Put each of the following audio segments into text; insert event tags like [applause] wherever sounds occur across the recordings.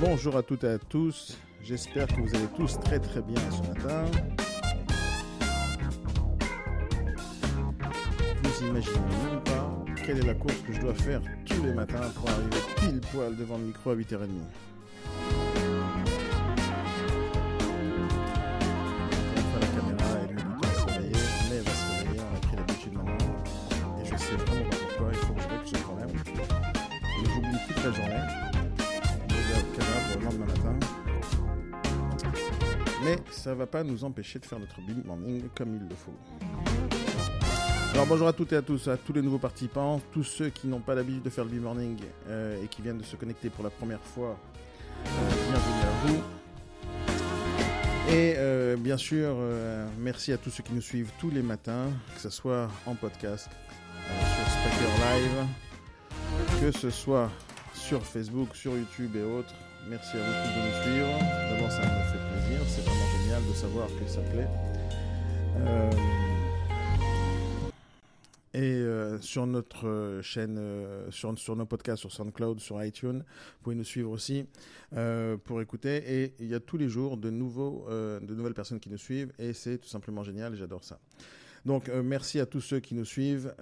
Bonjour à toutes et à tous. J'espère que vous allez tous très très bien ce matin. Vous imaginez même pas quelle est la course que je dois faire tous les matins pour arriver pile poil devant le micro à 8h30. Ça va pas nous empêcher de faire notre big morning comme il le faut. Alors bonjour à toutes et à tous, à tous les nouveaux participants, tous ceux qui n'ont pas l'habitude de faire le big morning euh, et qui viennent de se connecter pour la première fois. bienvenue à vous. Et euh, bien sûr, euh, merci à tous ceux qui nous suivent tous les matins, que ce soit en podcast, sur Spreaker Live, que ce soit sur Facebook, sur YouTube et autres. Merci à vous tous de nous suivre. D'abord, ça me fait plaisir. C'est de savoir que ça plaît. Euh, et euh, sur notre euh, chaîne, euh, sur, sur nos podcasts, sur SoundCloud, sur iTunes, vous pouvez nous suivre aussi pour écouter. Et il y a tous les jours de, nouveaux, de nouvelles personnes qui nous suivent et c'est tout simplement génial. J'adore ça. Donc, merci à tous ceux qui nous suivent.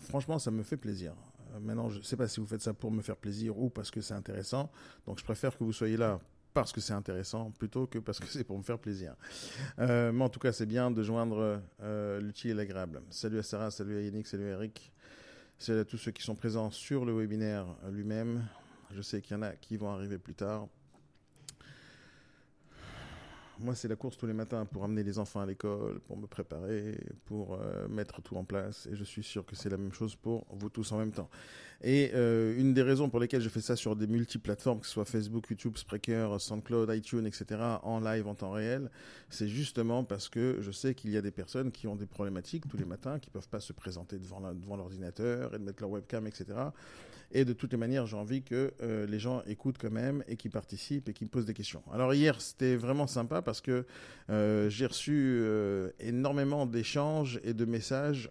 Franchement, ça me fait plaisir. Maintenant, je ne sais pas si vous faites ça pour me faire plaisir ou parce que c'est intéressant. Donc, je préfère que vous soyez là parce que c'est intéressant plutôt que parce que [laughs] c'est pour me faire plaisir. Euh, mais en tout cas, c'est bien de joindre euh, l'utile et l'agréable. Salut à Sarah, salut à Yannick, salut à Eric. Salut à tous ceux qui sont présents sur le webinaire lui-même. Je sais qu'il y en a qui vont arriver plus tard. Moi, c'est la course tous les matins pour amener les enfants à l'école, pour me préparer, pour euh, mettre tout en place. Et je suis sûr que c'est la même chose pour vous tous en même temps. Et euh, une des raisons pour lesquelles je fais ça sur des multiplateformes, que ce soit Facebook, YouTube, Spreaker, SoundCloud, iTunes, etc., en live, en temps réel, c'est justement parce que je sais qu'il y a des personnes qui ont des problématiques tous les matins, qui peuvent pas se présenter devant l'ordinateur et mettre leur webcam, etc. Et de toutes les manières, j'ai envie que euh, les gens écoutent quand même et qu'ils participent et qu'ils posent des questions. Alors hier, c'était vraiment sympa parce que euh, j'ai reçu euh, énormément d'échanges et de messages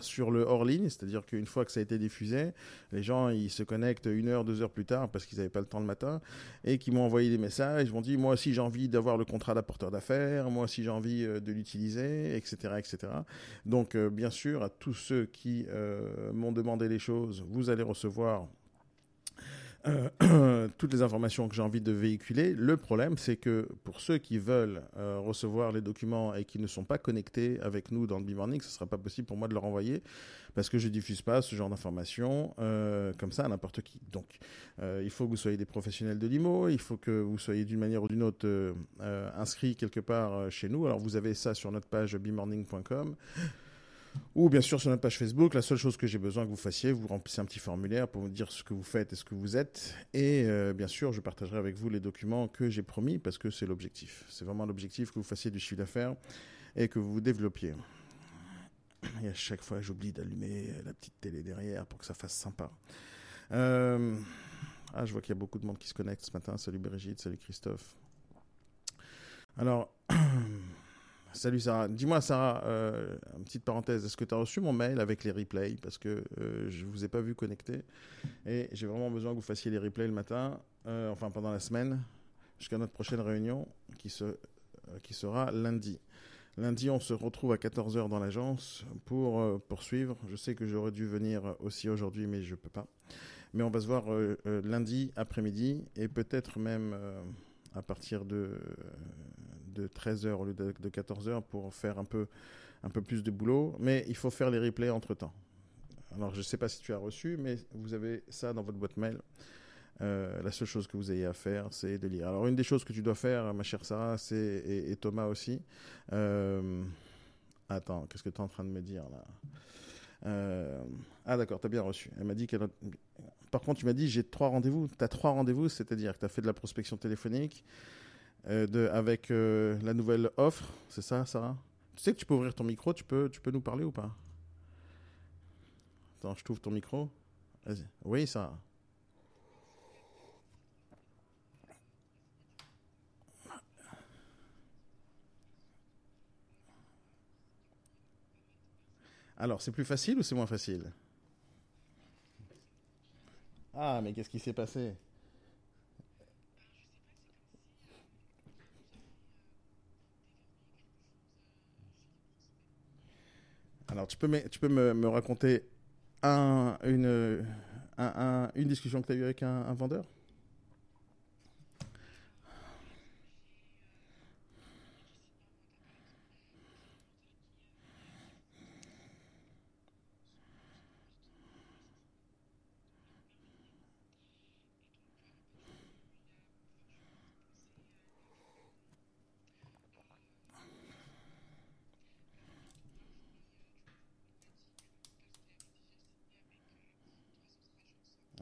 sur le hors ligne, c'est-à-dire qu'une fois que ça a été diffusé, les gens ils se connectent une heure, deux heures plus tard parce qu'ils n'avaient pas le temps le matin et qui m'ont envoyé des messages, ils m'ont dit moi aussi j'ai envie d'avoir le contrat d'apporteur d'affaires, moi aussi j'ai envie euh, de l'utiliser, etc., etc. Donc euh, bien sûr à tous ceux qui euh, m'ont demandé les choses, vous allez recevoir euh, [clears throat] toutes les informations que j'ai envie de véhiculer. Le problème, c'est que pour ceux qui veulent euh, recevoir les documents et qui ne sont pas connectés avec nous dans le B-Morning, ce ne sera pas possible pour moi de leur envoyer parce que je diffuse pas ce genre d'informations euh, comme ça à n'importe qui. Donc, il faut que vous soyez des professionnels de l'IMO, il faut que vous soyez d'une manière ou d'une autre inscrits quelque part chez nous. Alors, vous avez ça sur notre page bmorning.com ou bien sûr sur notre page Facebook. La seule chose que j'ai besoin que vous fassiez, vous remplissez un petit formulaire pour vous dire ce que vous faites et ce que vous êtes. Et euh, bien sûr, je partagerai avec vous les documents que j'ai promis parce que c'est l'objectif. C'est vraiment l'objectif que vous fassiez du chiffre d'affaires et que vous vous développiez. Et à chaque fois, j'oublie d'allumer la petite télé derrière pour que ça fasse sympa. Euh, Ah, je vois qu'il y a beaucoup de monde qui se connecte ce matin. Salut Brigitte, salut Christophe. Alors, salut Sarah. Dis-moi Sarah, euh, une petite parenthèse, est-ce que tu as reçu mon mail avec les replays? Parce que euh, je vous ai pas vu connecté et j'ai vraiment besoin que vous fassiez les replays le matin, euh, enfin pendant la semaine, jusqu'à notre prochaine réunion qui, se, qui sera lundi. Lundi, on se retrouve à 14h dans l'agence pour poursuivre. Je sais que j'aurais dû venir aussi aujourd'hui, mais je peux pas. Mais on va se voir lundi après-midi et peut-être même à partir de, de 13h au lieu de, de 14h pour faire un peu, un peu plus de boulot. Mais il faut faire les replays entre-temps. Alors, je ne sais pas si tu as reçu, mais vous avez ça dans votre boîte mail. Euh, la seule chose que vous ayez à faire, c'est de lire. Alors, une des choses que tu dois faire, ma chère Sarah, c'est, et, Thomas aussi. Euh, attends, qu'est-ce que tu es en train de me dire là? Euh, Ah, d'accord, tu as bien reçu. Elle m'a dit qu'elle. Par contre, tu m'as dit j'ai trois rendez-vous. Tu as trois rendez-vous, c'est-à-dire que tu as fait de la prospection téléphonique euh, de, avec euh, la nouvelle offre, c'est ça, Sarah? Tu sais que tu peux ouvrir ton micro, tu peux, tu peux nous parler ou pas? Attends, je t'ouvre ton micro. Vas-y. Oui, Sarah. Alors, c'est plus facile ou c'est moins facile? Ah, mais qu'est-ce qui s'est passé? Alors, tu peux, me, raconter un, une, une discussion que tu as eue avec un vendeur?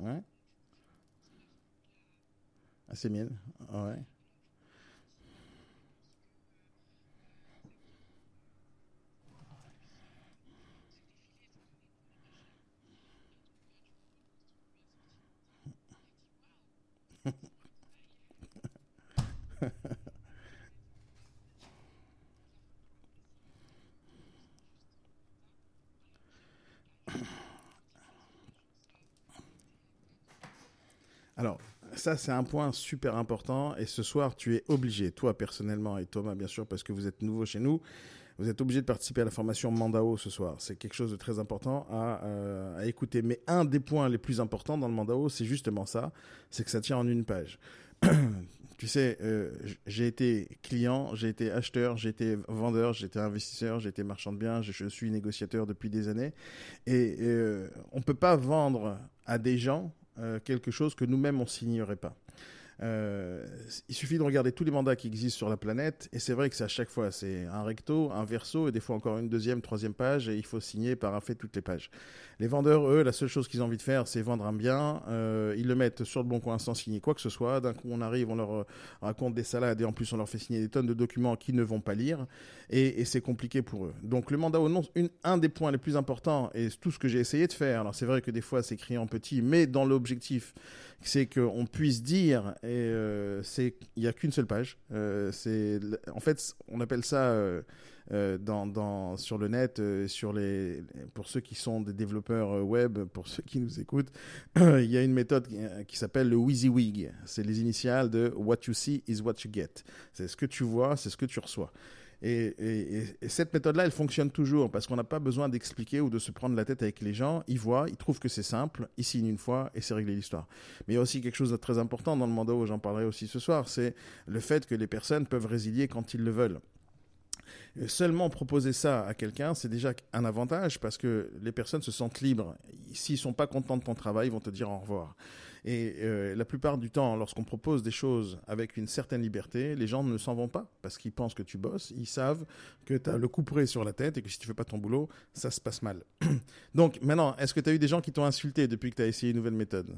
Ouais. Ah, c'est mienne. Ouais. Alors, ça, c'est un point super important. Et ce soir, tu es obligé, toi personnellement, et Thomas, bien sûr, parce que vous êtes nouveau chez nous, vous êtes obligé de participer à la formation Mandao ce soir. C'est quelque chose de très important à, euh, écouter. Mais un des points les plus importants dans le Mandao, c'est justement ça, c'est que ça tient en une page. [clears throat] tu sais, euh, j'ai été client, j'ai été acheteur, j'ai été vendeur, j'ai été investisseur, j'ai été marchand de biens, je, suis négociateur depuis des années. Et euh, on ne peut pas vendre à des gens euh, quelque chose que nous-mêmes on signerait pas. Euh, il suffit de regarder tous les mandats qui existent sur la planète, et c'est vrai que c'est à chaque fois, c'est un recto, un verso, et des fois encore une deuxième, troisième page, et il faut signer par fait toutes les pages. Les vendeurs, eux, la seule chose qu'ils ont envie de faire, c'est vendre un bien, euh, ils le mettent sur le bon coin sans signer quoi que ce soit, d'un coup on arrive, on leur euh, raconte des salades, et en plus on leur fait signer des tonnes de documents qu'ils ne vont pas lire, et, c'est compliqué pour eux. Donc le mandat au nom, une, un des points les plus importants, et tout ce que j'ai essayé de faire, alors c'est vrai que des fois c'est écrit en petit, mais dans l'objectif, c'est qu'on puisse dire, euh, c'est il n'y a qu'une seule page. Euh, c'est en fait, on appelle ça euh, dans, dans, sur le net, sur les, pour ceux qui sont des développeurs web, pour ceux qui nous écoutent, [clears throat] il y a une méthode qui, s'appelle le WYSIWYG. C'est les initiales de What you see is what you get. C'est ce que tu vois, c'est ce que tu reçois. Et, cette méthode-là, elle fonctionne toujours parce qu'on n'a pas besoin d'expliquer ou de se prendre la tête avec les gens. Ils voient, ils trouvent que c'est simple, ils signent une fois et c'est réglé l'histoire. Mais il y a aussi quelque chose de très important dans le mandat, j'en parlerai aussi ce soir, c'est le fait que les personnes peuvent résilier quand ils le veulent. Seulement proposer ça à quelqu'un, c'est déjà un avantage parce que les personnes se sentent libres. S'ils sont pas contents de ton travail, ils vont te dire au revoir. Et euh, la plupart du temps, lorsqu'on propose des choses avec une certaine liberté, les gens ne s'en vont pas parce qu'ils pensent que tu bosses, ils savent que tu as le coup près sur la tête et que si tu fais pas ton boulot, ça se passe mal. [clears throat] Donc maintenant, est-ce que tu as eu des gens qui t'ont insulté depuis que tu as essayé une nouvelle méthode?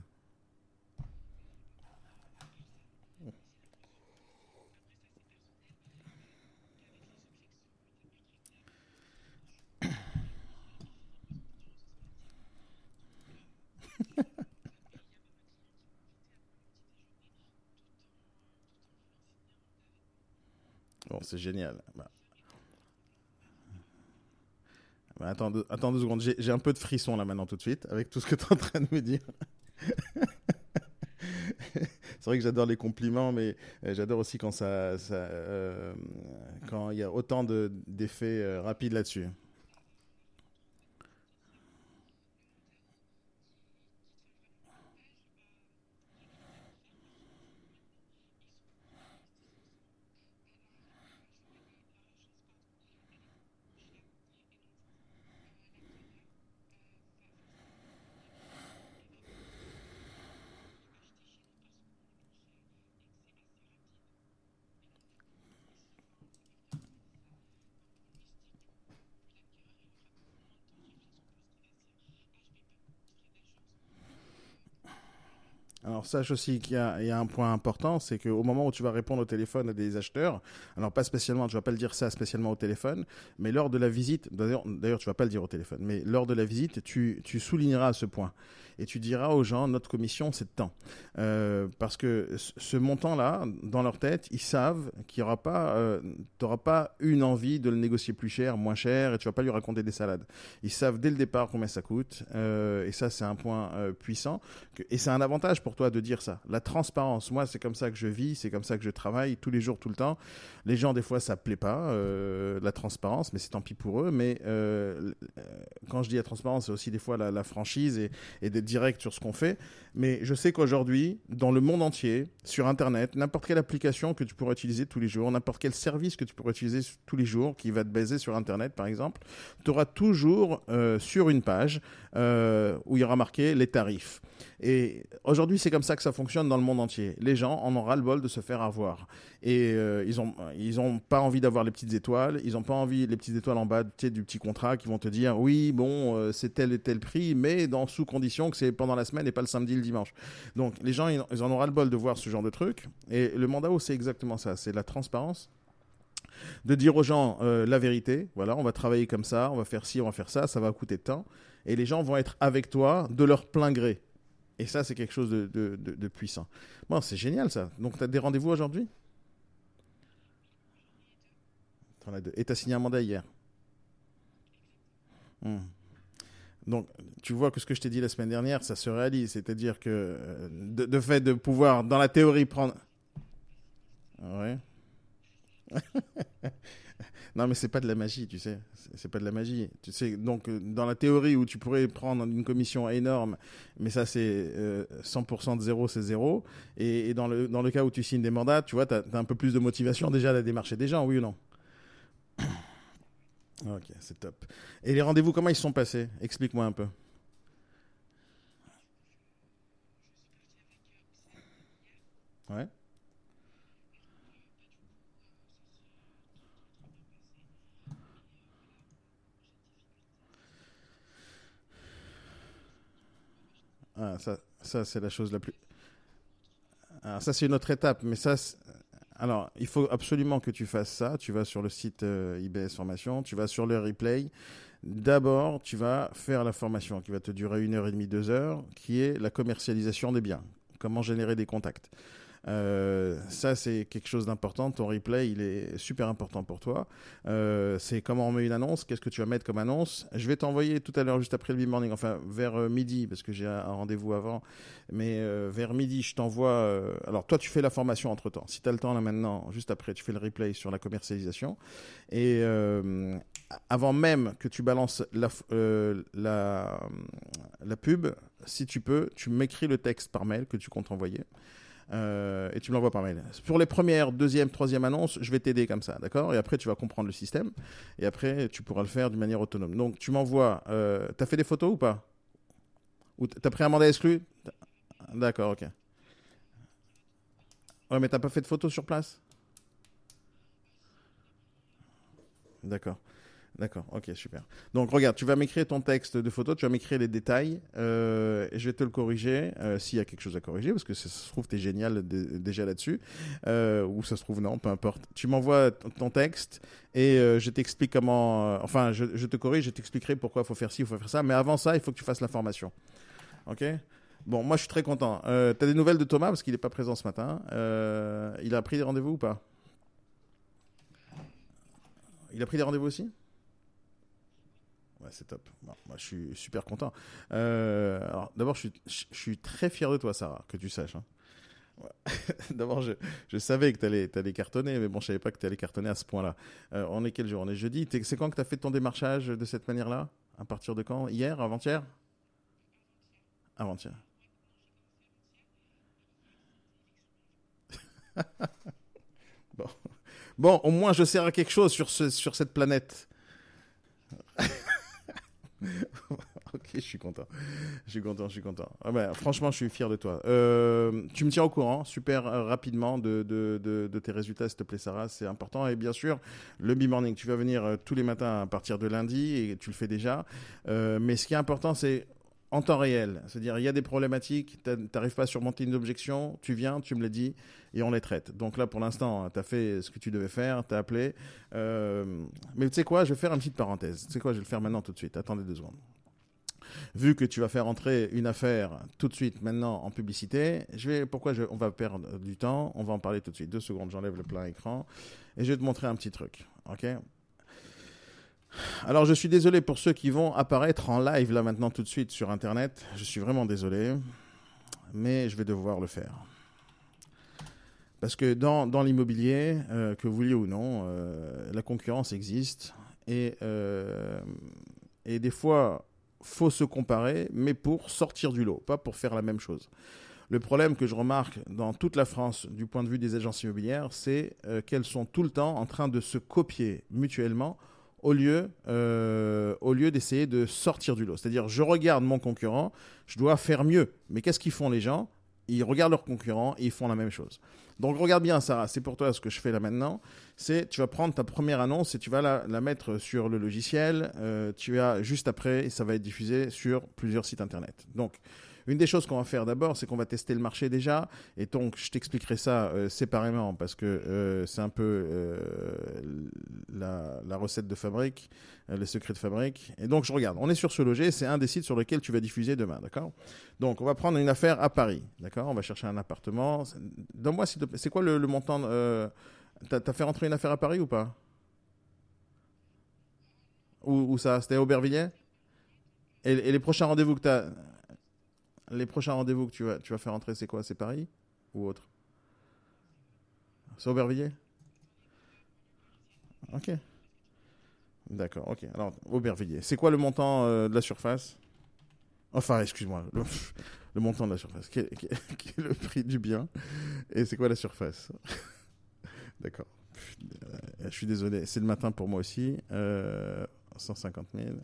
[laughs] C'est génial. Bah. Bah, attends, deux, secondes. J'ai un peu de frisson là maintenant tout de suite avec tout ce que tu es en train de me dire. [laughs] c'est vrai que j'adore les compliments, mais euh, j'adore aussi quand ça, euh, il y a autant d'effets euh, rapides là-dessus. Alors sache aussi qu'il y, a un point important, c'est qu'au moment où tu vas répondre au téléphone à des acheteurs, alors pas spécialement, tu vas pas le dire ça spécialement au téléphone, mais lors de la visite, d'ailleurs tu vas pas le dire au téléphone, mais lors de la visite, tu, souligneras ce point. et tu diras aux gens notre commission c'est de temps. Euh, parce que ce montant-là, dans leur tête, ils savent qu'il y aura pas, euh, t'auras pas une envie de le négocier plus cher, moins cher, et tu vas pas lui raconter des salades. Ils savent dès le départ combien ça coûte, euh, et ça c'est un point euh, puissant. Et c'est un avantage pour toi de dire ça. La transparence, moi c'est comme ça que je vis, c'est comme ça que je travaille tous les jours, tout le temps. Les gens des fois ça plaît pas, euh, la transparence, mais c'est tant pis pour eux. Mais euh, quand je dis la transparence, c'est aussi des fois la, franchise et, et d'être direct sur ce qu'on fait. Mais je sais qu'aujourd'hui, dans le monde entier, sur Internet, n'importe quelle application que tu pourrais utiliser tous les jours, n'importe quel service que tu pourrais utiliser tous les jours, qui va te baser sur Internet par exemple, tu auras toujours euh, sur une page euh, où il y aura marqué les tarifs. Et aujourd'hui, c'est comme ça que ça fonctionne dans le monde entier. Les gens en ont ras-le-bol de se faire avoir. Et euh, ils ont ils ont pas envie d'avoir les petites étoiles, ils ont pas envie les petites étoiles en bas du petit contrat qui vont te dire oui, bon, euh, c'est tel et tel prix, mais sous condition que c'est pendant la semaine et pas le samedi le dimanche. Donc les gens, ils, en ont ras-le-bol de voir ce genre de truc. Et le mandat c'est exactement ça, c'est la transparence de dire aux gens euh, la vérité. Voilà, on va travailler comme ça, on va faire ci, on va faire ça, ça va coûter de temps. Et les gens vont être avec toi de leur plein gré. Et ça, c'est quelque chose de, de, de, puissant. Bon, c'est génial ça. Donc, tu as des rendez-vous aujourd'hui? Et tu as signé un mandat hier? Hmm. Donc, tu vois que ce que je t'ai dit la semaine dernière, ça se réalise. C'est-à-dire que euh, de, de fait de pouvoir, dans la théorie, prendre. Ouais. [laughs] non, mais c'est pas de la magie, tu sais. C'est- pas de la magie. Tu sais, donc, euh, dans la théorie où tu pourrais prendre une commission énorme, mais ça, c'est euh, 100% de zéro, c'est zéro. Et, dans, le, dans le cas où tu signes des mandats, tu vois, tu as, un peu plus de motivation déjà à démarcher des gens, oui ou non? [coughs] Ok, c'est top. Et les rendez-vous, comment ils sont passés? Explique-moi un peu. Ouais. Ah, ça, ça c'est la chose la plus. Ah, ça, c'est une autre étape, mais ça. Alors, il faut absolument que tu fasses ça. Tu vas sur le site euh, IBS Formation, tu vas sur le replay. D'abord, tu vas faire la formation qui va te durer une heure et demie, deux heures, qui est la commercialisation des biens. Comment générer des contacts. Euh, ça, c'est quelque chose d'important. Ton replay, il est super important pour toi. Euh, c'est comment on met une annonce, qu'est-ce que tu vas mettre comme annonce. Je vais t'envoyer tout à l'heure, juste après le B-Morning, enfin vers euh, midi, parce que j'ai un rendez-vous avant, mais vers midi, je t'envoie. alors, toi, tu fais la formation entre temps. Si tu as le temps là maintenant, juste après, tu fais le replay sur la commercialisation. Et avant même que tu balances la, la, la pub, si tu peux, tu m'écris le texte par mail que tu comptes envoyer. Euh, et tu me l'envoies par mail. Pour les premières, deuxième, troisième annonces, je vais t'aider comme ça, d'accord? Et après, tu vas comprendre le système. Et après, tu pourras le faire d'une manière autonome. Donc, tu m'envoies. Euh, T'as fait des photos ou pas? Ou t'as pris un mandat exclu? D'accord, ok. Ouais, mais t'as pas fait de photos sur place? D'accord. D'accord, ok, super. Donc regarde, tu vas m'écrire ton texte de photo, tu vas m'écrire les détails, euh, et je vais te le corriger euh, s'il y a quelque chose à corriger, parce que ça se trouve, tu es génial dé- déjà là-dessus, euh, ou ça se trouve non, peu importe. Tu m'envoies ton texte, et je t'explique comment... enfin, je, te corrige, je t'expliquerai pourquoi il faut faire ci, il faut faire ça, mais avant ça, il faut que tu fasses la formation. Ok? Bon, moi je suis très content. Euh, tu as des nouvelles de Thomas, parce qu'il n'est pas présent ce matin. Il a pris des rendez-vous ou pas? Il a pris des rendez-vous aussi? Ouais, c'est top. Moi, je suis super content. Euh, alors, d'abord, je suis, je, suis très fier de toi, Sarah, que tu saches. hein. [laughs] D'abord, je, je savais que tu allais, cartonner, mais bon, je savais pas que tu allais cartonner à ce point-là. Euh, on est quel jour? On est jeudi. C'est quand que tu as fait ton démarchage de cette manière-là? À partir de quand? Hier? Avant-hier? Avant-hier. [laughs] bon. bon, au moins, je sers à quelque chose sur, ce, sur cette planète. [laughs] [laughs] ok, je suis content. Je suis content, je suis content. Ah ben, franchement, je suis fier de toi. Euh, tu me tiens au courant, super euh, rapidement, de, tes résultats, s'il te plaît, Sarah. C'est important. Et bien sûr, le B-Morning, tu vas venir euh, tous les matins à partir de lundi, et tu le fais déjà. Mais ce qui est important, c'est en temps réel. C'est-à-dire, il y a des problématiques, tu n'arrives pas à surmonter une objection, tu viens, tu me l'as dit, et on les traite. Donc là, pour l'instant, tu as fait ce que tu devais faire, tu as appelé. Euh, mais tu sais quoi, je vais faire une petite parenthèse. Tu sais quoi, je vais le faire maintenant tout de suite. Attendez deux secondes. vu que tu vas faire entrer une affaire tout de suite maintenant en publicité, je vais, pourquoi je, on va perdre du temps? On va en parler tout de suite. Deux secondes, j'enlève le plein écran et je vais te montrer un petit truc. Ok? Alors je suis désolé pour ceux qui vont apparaître en live là maintenant tout de suite sur Internet. Je suis vraiment désolé, mais je vais devoir le faire. Parce que dans, dans l'immobilier, euh, que vous vouliez ou non, euh, la concurrence existe. Et, euh, et des fois, faut se comparer, mais pour sortir du lot, pas pour faire la même chose. Le problème que je remarque dans toute la France du point de vue des agences immobilières, c'est qu'elles sont tout le temps en train de se copier mutuellement au lieu, au lieu d'essayer de sortir du lot. C'est-à-dire, je regarde mon concurrent, je dois faire mieux. Mais qu'est-ce qu'ils font les gens? Ils regardent leurs concurrents et ils font la même chose. Donc regarde bien Sarah, c'est pour toi ce que je fais là maintenant. C'est tu vas prendre ta première annonce et tu vas la, mettre sur le logiciel. Euh, tu as juste après, ça va être diffusé sur plusieurs sites internet. Donc une des choses qu'on va faire d'abord, c'est qu'on va tester le marché déjà. Et donc, je t'expliquerai ça euh, séparément parce que euh, c'est un peu euh, la, recette de fabrique, les secrets de fabrique. Et donc, je regarde. On est sur ce loger. C'est un des sites sur lequel tu vas diffuser demain. D'accord? Donc, on va prendre une affaire à Paris. D'accord? On va chercher un appartement. Donne-moi, s'il te plaît. C'est quoi le, montant T'as as fait rentrer une affaire à Paris ou pas? Où, ça? C'était à Aubervilliers? Et, et, les prochains rendez-vous que tu as, les prochains rendez-vous que tu vas, tu vas faire entrer, c'est quoi? C'est Paris? Ou autre? C'est Aubervilliers? Ok. D'accord, ok. Alors, Aubervilliers. C'est quoi le montant euh, de la surface? Enfin, excuse-moi, le, montant de la surface. Quel, est le prix du bien? Et c'est quoi la surface? [laughs] D'accord. Euh, je suis désolé, c'est le matin pour moi aussi. 150 euh, 000.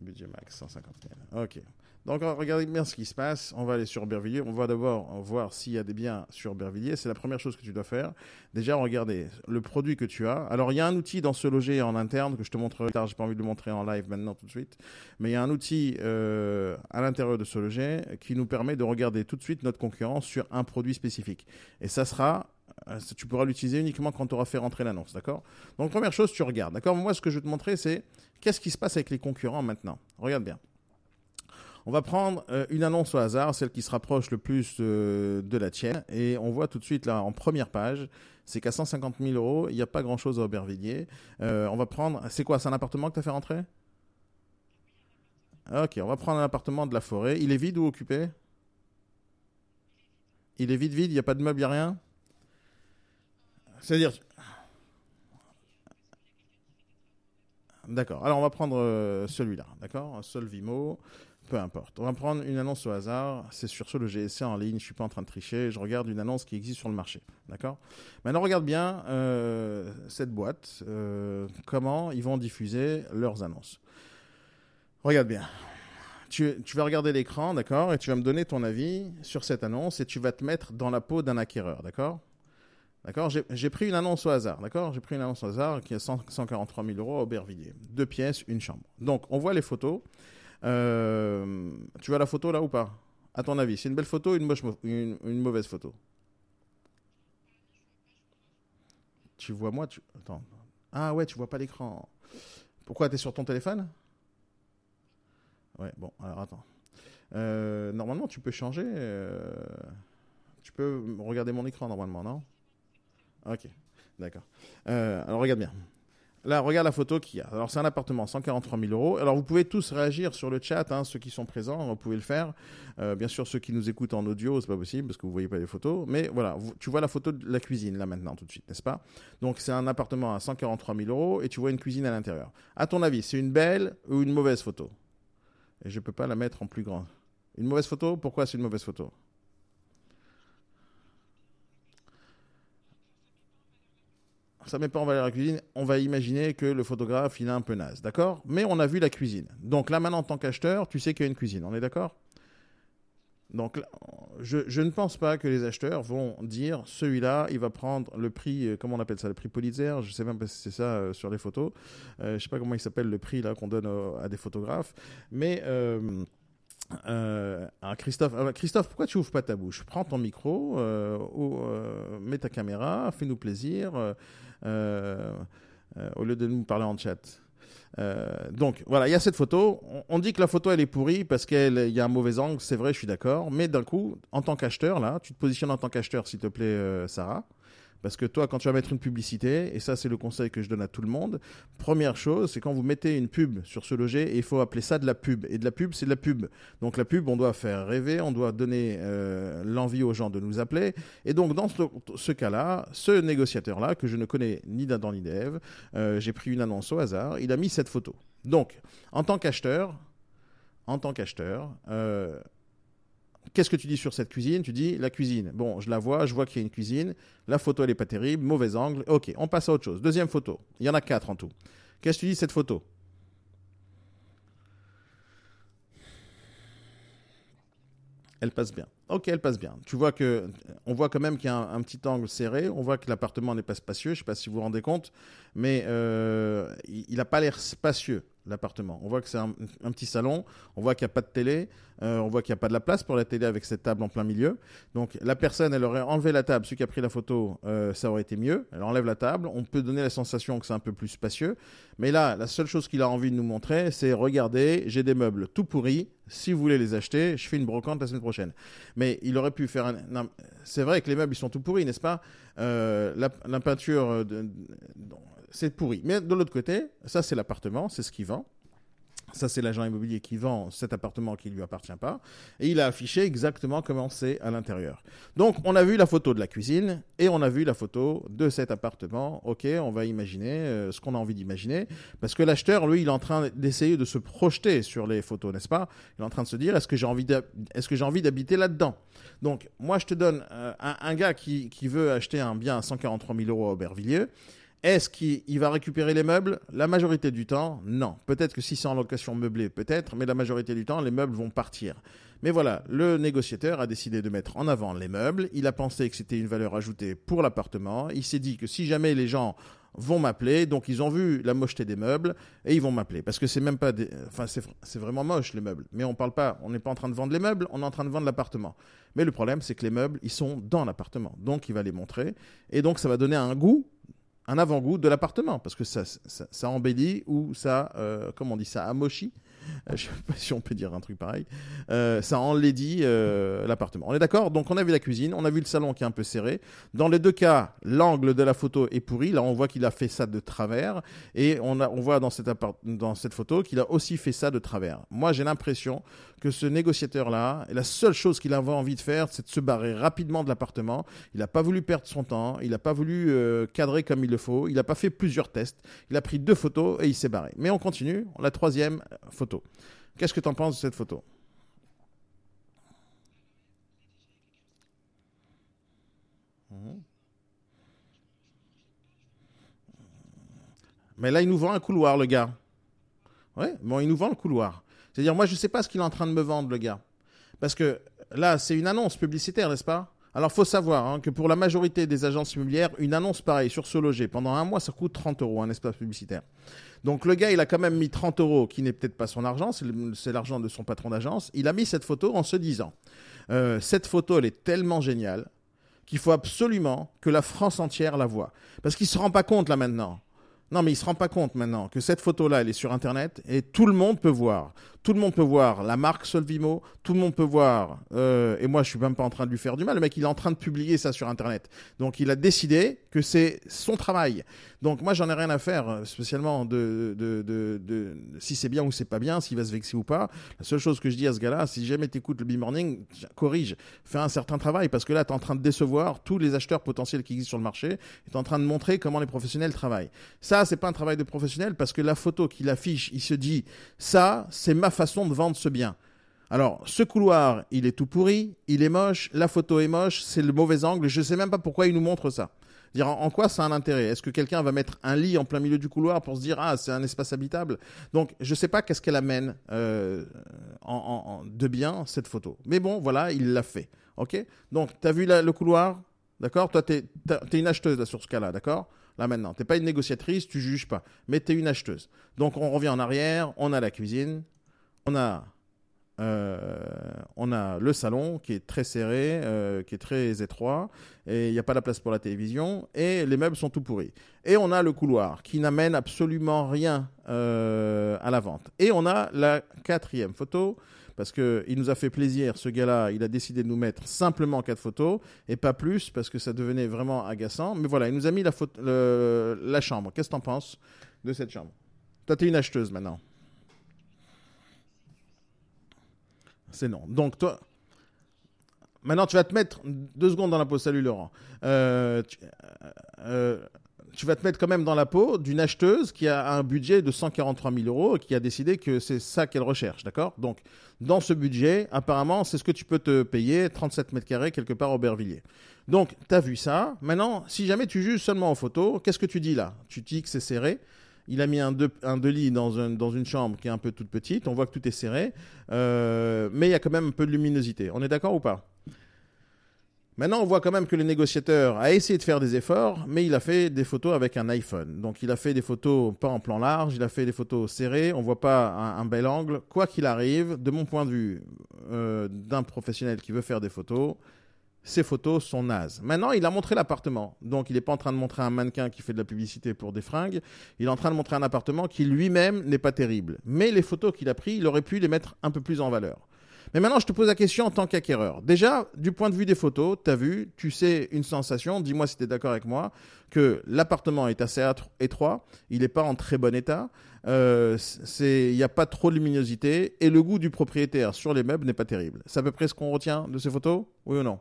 Budget max, 150 000. Ok. Donc regardez bien ce qui se passe. On va aller sur Aubervilliers. On va d'abord voir s'il y a des biens sur Aubervilliers. C'est la première chose que tu dois faire. Déjà, regarder le produit que tu as. Alors il y a un outil dans ce loger en interne que je te montrerai tard. J'ai pas envie de le montrer en live maintenant tout de suite. Mais il y a un outil euh, à l'intérieur de ce loger qui nous permet de regarder tout de suite notre concurrence sur un produit spécifique. Et ça sera euh, tu pourras l'utiliser uniquement quand tu auras fait rentrer l'annonce, d'accord? Donc première chose, tu regardes, d'accord? Moi, ce que je vais te montrer, c'est qu'est-ce qui se passe avec les concurrents maintenant? Regarde bien. On va prendre euh, une annonce au hasard, celle qui se rapproche le plus euh, de la tienne, et on voit tout de suite là en première page, c'est qu'à 150 000 euros, il n'y a pas grand-chose à Aubervilliers. Euh, on va prendre, c'est quoi, c'est un appartement que tu as fait rentrer? Ok, on va prendre un appartement de la forêt. Il est vide ou occupé? Il est vide, vide, il n'y a pas de meubles, il n'y a rien? C'est-à-dire... D'accord. Alors on va prendre celui-là, d'accord? Solvimo. Peu importe. On va prendre une annonce au hasard. C'est sur ce le GSC en ligne. Je suis pas en train de tricher. Je regarde une annonce qui existe sur le marché. D'accord? Maintenant, regarde bien euh, cette boîte. Euh, comment ils vont diffuser leurs annonces. Regarde bien. Tu, vas regarder l'écran, d'accord? Et tu vas me donner ton avis sur cette annonce et tu vas te mettre dans la peau d'un acquéreur, d'accord? D'accord? J'ai pris une annonce au hasard, d'accord? J'ai pris une annonce au hasard qui est 143 000 euros à Aubervilliers. Deux pièces, une chambre. Donc, on voit les photos. Euh, tu vois la photo là ou pas? À ton avis, c'est une belle photo ou une, une, mauvaise photo? Tu vois moi tu... Attends. Ah ouais, tu vois pas l'écran. Pourquoi tu es sur ton téléphone? Ouais, bon, alors attends. Euh, normalement, tu peux changer. Euh, tu peux regarder mon écran normalement, non? Ok, d'accord. alors regarde bien. Là, regarde la photo qu'il y a. Alors, c'est un appartement, 143 000 euros. Alors, vous pouvez tous réagir sur le chat, hein, ceux qui sont présents, vous pouvez le faire. Euh, bien sûr, ceux qui nous écoutent en audio, c'est pas possible parce que vous voyez pas les photos. Mais voilà, tu vois la photo de la cuisine là maintenant, tout de suite, n'est-ce pas? Donc, c'est un appartement à 143 000 euros et tu vois une cuisine à l'intérieur. À ton avis, c'est une belle ou une mauvaise photo? Et je peux pas la mettre en plus grand. Une mauvaise photo? Pourquoi c'est une mauvaise photo? Ça met pas en valeur la cuisine, on va imaginer que le photographe, il est un peu naze, d'accord? Mais on a vu la cuisine. Donc là, maintenant, en tant qu'acheteur, tu sais qu'il y a une cuisine, on est d'accord? Donc, je, ne pense pas que les acheteurs vont dire celui-là, il va prendre le prix, euh, comment on appelle ça, le prix Pulitzer, je sais même pas si c'est ça euh, sur les photos. Je euh, je sais pas comment il s'appelle le prix là qu'on donne à des photographes, mais Christophe, Christophe, pourquoi tu ouvres pas ta bouche? Prends ton micro, ou, mets ta caméra, fais-nous plaisir. Euh, euh, au lieu de nous parler en chat. Euh, donc voilà, il y a cette photo. On, dit que la photo elle est pourrie parce qu'il y a un mauvais angle, c'est vrai, je suis d'accord. Mais d'un coup, en tant qu'acheteur, là, tu te positionnes en tant qu'acheteur, s'il te plaît, Sarah. Parce que toi, quand tu vas mettre une publicité, et ça c'est le conseil que je donne à tout le monde, première chose, c'est quand vous mettez une pub sur ce loger, il faut appeler ça de la pub. Et de la pub, c'est de la pub. Donc la pub, on doit faire rêver, on doit donner euh, l'envie aux gens de nous appeler. Et donc dans ce, cas-là, ce négociateur-là, que je ne connais ni d'Adam ni d'Ève, euh, j'ai pris une annonce au hasard, il a mis cette photo. Donc, en tant qu'acheteur, en tant qu'acheteur, euh, Qu'est-ce que tu dis sur cette cuisine? Tu dis la cuisine. Bon, je la vois, je vois qu'il y a une cuisine. La photo, elle n'est pas terrible, mauvais angle. Ok, on passe à autre chose. Deuxième photo. Il y en a quatre en tout. Qu'est-ce que tu dis de cette photo? Elle passe bien. Ok, elle passe bien. Tu vois que, on voit quand même qu'il y a un, petit angle serré. On voit que l'appartement n'est pas spacieux. Je ne sais pas si vous vous rendez compte, mais euh, il n'a pas l'air spacieux l'appartement. On voit que c'est un, petit salon, on voit qu'il n'y a pas de télé, euh, on voit qu'il n'y a pas de la place pour la télé avec cette table en plein milieu. Donc la personne, elle aurait enlevé la table, celui qui a pris la photo, euh, ça aurait été mieux. Elle enlève la table, on peut donner la sensation que c'est un peu plus spacieux. Mais là, la seule chose qu'il a envie de nous montrer, c'est regardez, j'ai des meubles tout pourris, si vous voulez les acheter, je fais une brocante la semaine prochaine. Mais il aurait pu faire un... C'est vrai que les meubles, ils sont tout pourris, n'est-ce pas? Euh, la, peinture... De c'est pourri. Mais de l'autre côté, ça c'est l'appartement, c'est ce qu'il vend. Ça, c'est l'agent immobilier qui vend cet appartement qui ne lui appartient pas. Et il a affiché exactement comment c'est à l'intérieur. Donc, on a vu la photo de la cuisine et on a vu la photo de cet appartement. OK, on va imaginer euh, ce qu'on a envie d'imaginer. Parce que l'acheteur, lui, il est en train d'essayer de se projeter sur les photos, n'est-ce pas? Il est en train de se dire, est-ce que j'ai envie d'habiter là-dedans? Donc, moi, je te donne euh, un, gars qui, qui, veut acheter un bien à 143 000 euros à Aubervilliers. Est-ce qu'il va récupérer les meubles? La majorité du temps, non. Peut-être que si c'est en location meublée, peut-être, mais la majorité du temps, les meubles vont partir. Mais voilà, le négociateur a décidé de mettre en avant les meubles. Il a pensé que c'était une valeur ajoutée pour l'appartement. Il s'est dit que si jamais les gens vont m'appeler, donc ils ont vu la mocheté des meubles et ils vont m'appeler parce que c'est même pas, des... c'est vraiment moche les meubles. Mais on parle pas, on n'est pas en train de vendre les meubles, on est en train de vendre l'appartement. Mais le problème c'est que les meubles ils sont dans l'appartement, donc il va les montrer et donc ça va donner un goût un avant-goût de l'appartement, parce que ça, ça, embellit ou ça, euh, comment on dit ça, amochit je ne sais pas si on peut dire un truc pareil. Euh, ça enlaidit euh, l'appartement. On est d'accord? Donc on a vu la cuisine, on a vu le salon qui est un peu serré. Dans les deux cas, l'angle de la photo est pourri. Là, on voit qu'il a fait ça de travers. Et on, a, on voit dans cette, dans cette photo qu'il a aussi fait ça de travers. Moi, j'ai l'impression que ce négociateur-là, la seule chose qu'il avait envie de faire, c'est de se barrer rapidement de l'appartement. Il n'a pas voulu perdre son temps. Il n'a pas voulu euh, cadrer comme il le faut. Il n'a pas fait plusieurs tests. Il a pris deux photos et il s'est barré. Mais on continue. La troisième photo. Qu'est-ce que tu en penses de cette photo? Mais là, il nous vend un couloir, le gars. Ouais, bon, il nous vend le couloir. C'est-à-dire, moi, je ne sais pas ce qu'il est en train de me vendre, le gars. Parce que là, c'est une annonce publicitaire, n'est-ce pas? Alors, faut savoir hein, que pour la majorité des agences immobilières, une annonce pareille sur ce loger pendant un mois, ça coûte 30 euros, un espace publicitaire. Donc le gars, il a quand même mis 30 euros, qui n'est peut-être pas son argent, c'est l'argent de son patron d'agence. Il a mis cette photo en se disant, euh, cette photo, elle est tellement géniale qu'il faut absolument que la France entière la voie. Parce qu'il ne se rend pas compte là maintenant. Non, mais il se rend pas compte maintenant que cette photo-là, elle est sur Internet et tout le monde peut voir. Tout le monde peut voir la marque Solvimo, tout le monde peut voir. Euh, et moi, je suis même pas en train de lui faire du mal. Le mec, il est en train de publier ça sur Internet. Donc, il a décidé que c'est son travail. Donc, moi, j'en ai rien à faire, spécialement de, si c'est bien ou c'est pas bien, s'il va se vexer ou pas. La seule chose que je dis à ce gars-là, si jamais tu écoutes le B-Morning, corrige, fais un certain travail parce que là, tu es en train de décevoir tous les acheteurs potentiels qui existent sur le marché. Tu es en train de montrer comment les professionnels travaillent. Ça, c'est pas un travail de professionnel parce que la photo qu'il affiche, il se dit, ça, c'est ma façon de vendre ce bien. Alors, ce couloir, il est tout pourri, il est moche, la photo est moche, c'est le mauvais angle, je ne sais même pas pourquoi il nous montre ça. Dire en, quoi ça a un intérêt? Est-ce que quelqu'un va mettre un lit en plein milieu du couloir pour se dire ah c'est un espace habitable? Donc je ne sais pas qu'est-ce qu'elle amène euh, en, de bien cette photo. Mais bon voilà il l'a fait. Ok? Donc tu as vu le couloir? D'accord? Toi tu es, une acheteuse sur ce cas-là, d'accord? Là maintenant, tu n'es pas une négociatrice, tu juges pas, mais tu es une acheteuse. Donc on revient en arrière, on a la cuisine, on a euh, on a le salon qui est très serré, euh, qui est très étroit, et il n'y a pas la place pour la télévision, et les meubles sont tout pourris. Et on a le couloir qui n'amène absolument rien euh, à la vente. Et on a la quatrième photo, parce qu'il nous a fait plaisir, ce gars-là, il a décidé de nous mettre simplement quatre photos, et pas plus, parce que ça devenait vraiment agaçant. Mais voilà, il nous a mis la, la chambre. Qu'est-ce que tu en penses de cette chambre? Toi, tu es une acheteuse maintenant. C'est non. Donc, toi, maintenant, tu vas te mettre deux secondes dans la peau. Salut Laurent. Euh, euh, tu, vas te mettre quand même dans la peau d'une acheteuse qui a un budget de 143 000 euros et qui a décidé que c'est ça qu'elle recherche, d'accord? Donc, dans ce budget, apparemment, c'est ce que tu peux te payer, 37 mètres carrés quelque part au Aubervilliers. Donc, tu as vu ça. Maintenant, si jamais tu juges seulement en photo, qu'est-ce que tu dis là? Tu dis que c'est serré. Il a mis un deux, un lits dans, une chambre qui est un peu toute petite. On voit que tout est serré. Euh, mais il y a quand même un peu de luminosité. On est d'accord ou pas? Maintenant, on voit quand même que le négociateur a essayé de faire des efforts, mais il a fait des photos avec un iPhone. Donc, il a fait des photos pas en plan large, il a fait des photos serrées. On voit pas un, bel angle. Quoi qu'il arrive, de mon point de vue euh, d'un professionnel qui veut faire des photos, ces photos sont nazes. Maintenant, il a montré l'appartement. Donc, il n'est pas en train de montrer un mannequin qui fait de la publicité pour des fringues. Il est en train de montrer un appartement qui lui-même n'est pas terrible. Mais les photos qu'il a prises, il aurait pu les mettre un peu plus en valeur. Mais maintenant, je te pose la question en tant qu'acquéreur. Déjà, du point de vue des photos, tu as vu, tu sais une sensation, dis-moi si tu es d'accord avec moi, que l'appartement est assez étroit, il n'est pas en très bon état, euh, il n'y a pas trop de luminosité, et le goût du propriétaire sur les meubles n'est pas terrible. C'est à peu près ce qu'on retient de ces photos? Oui ou non?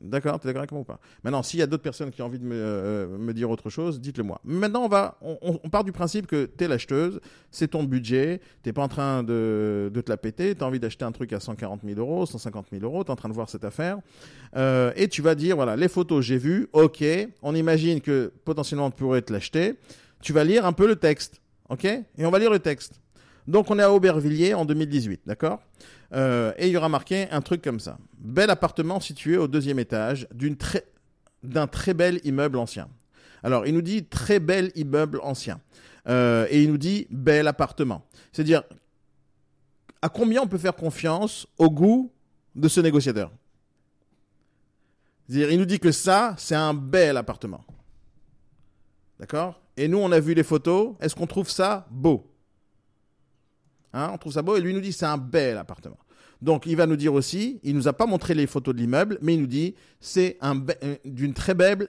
D'accord, tu es d'accord avec moi ou pas? Maintenant, s'il y a d'autres personnes qui ont envie de me, euh, dire autre chose, dites-le moi. Maintenant, on, va, on, part du principe que tu es l'acheteuse, c'est ton budget, tu pas en train de, te la péter, tu as envie d'acheter un truc à 140 000 euros, 150 000 euros, tu es en train de voir cette affaire, euh, et tu vas dire, voilà, les photos, j'ai vu, ok, on imagine que potentiellement tu pourrais te l'acheter, tu vas lire un peu le texte, ok? Et on va lire le texte. Donc, on est à Aubervilliers en 2018, d'accord? Euh, et il y aura marqué un truc comme ça. Bel appartement situé au deuxième étage d'un très, bel immeuble ancien. Alors, il nous dit très bel immeuble ancien. Euh, et il nous dit bel appartement. C'est-à-dire, à combien on peut faire confiance au goût de ce négociateur? C'est-à-dire, il nous dit que ça, c'est un bel appartement. D'accord? Et nous, on a vu les photos. Est-ce qu'on trouve ça beau? Hein, on trouve ça beau et lui nous dit c'est un bel appartement. Donc il va nous dire aussi, il nous a pas montré les photos de l'immeuble, mais il nous dit c'est un euh, d'une très belle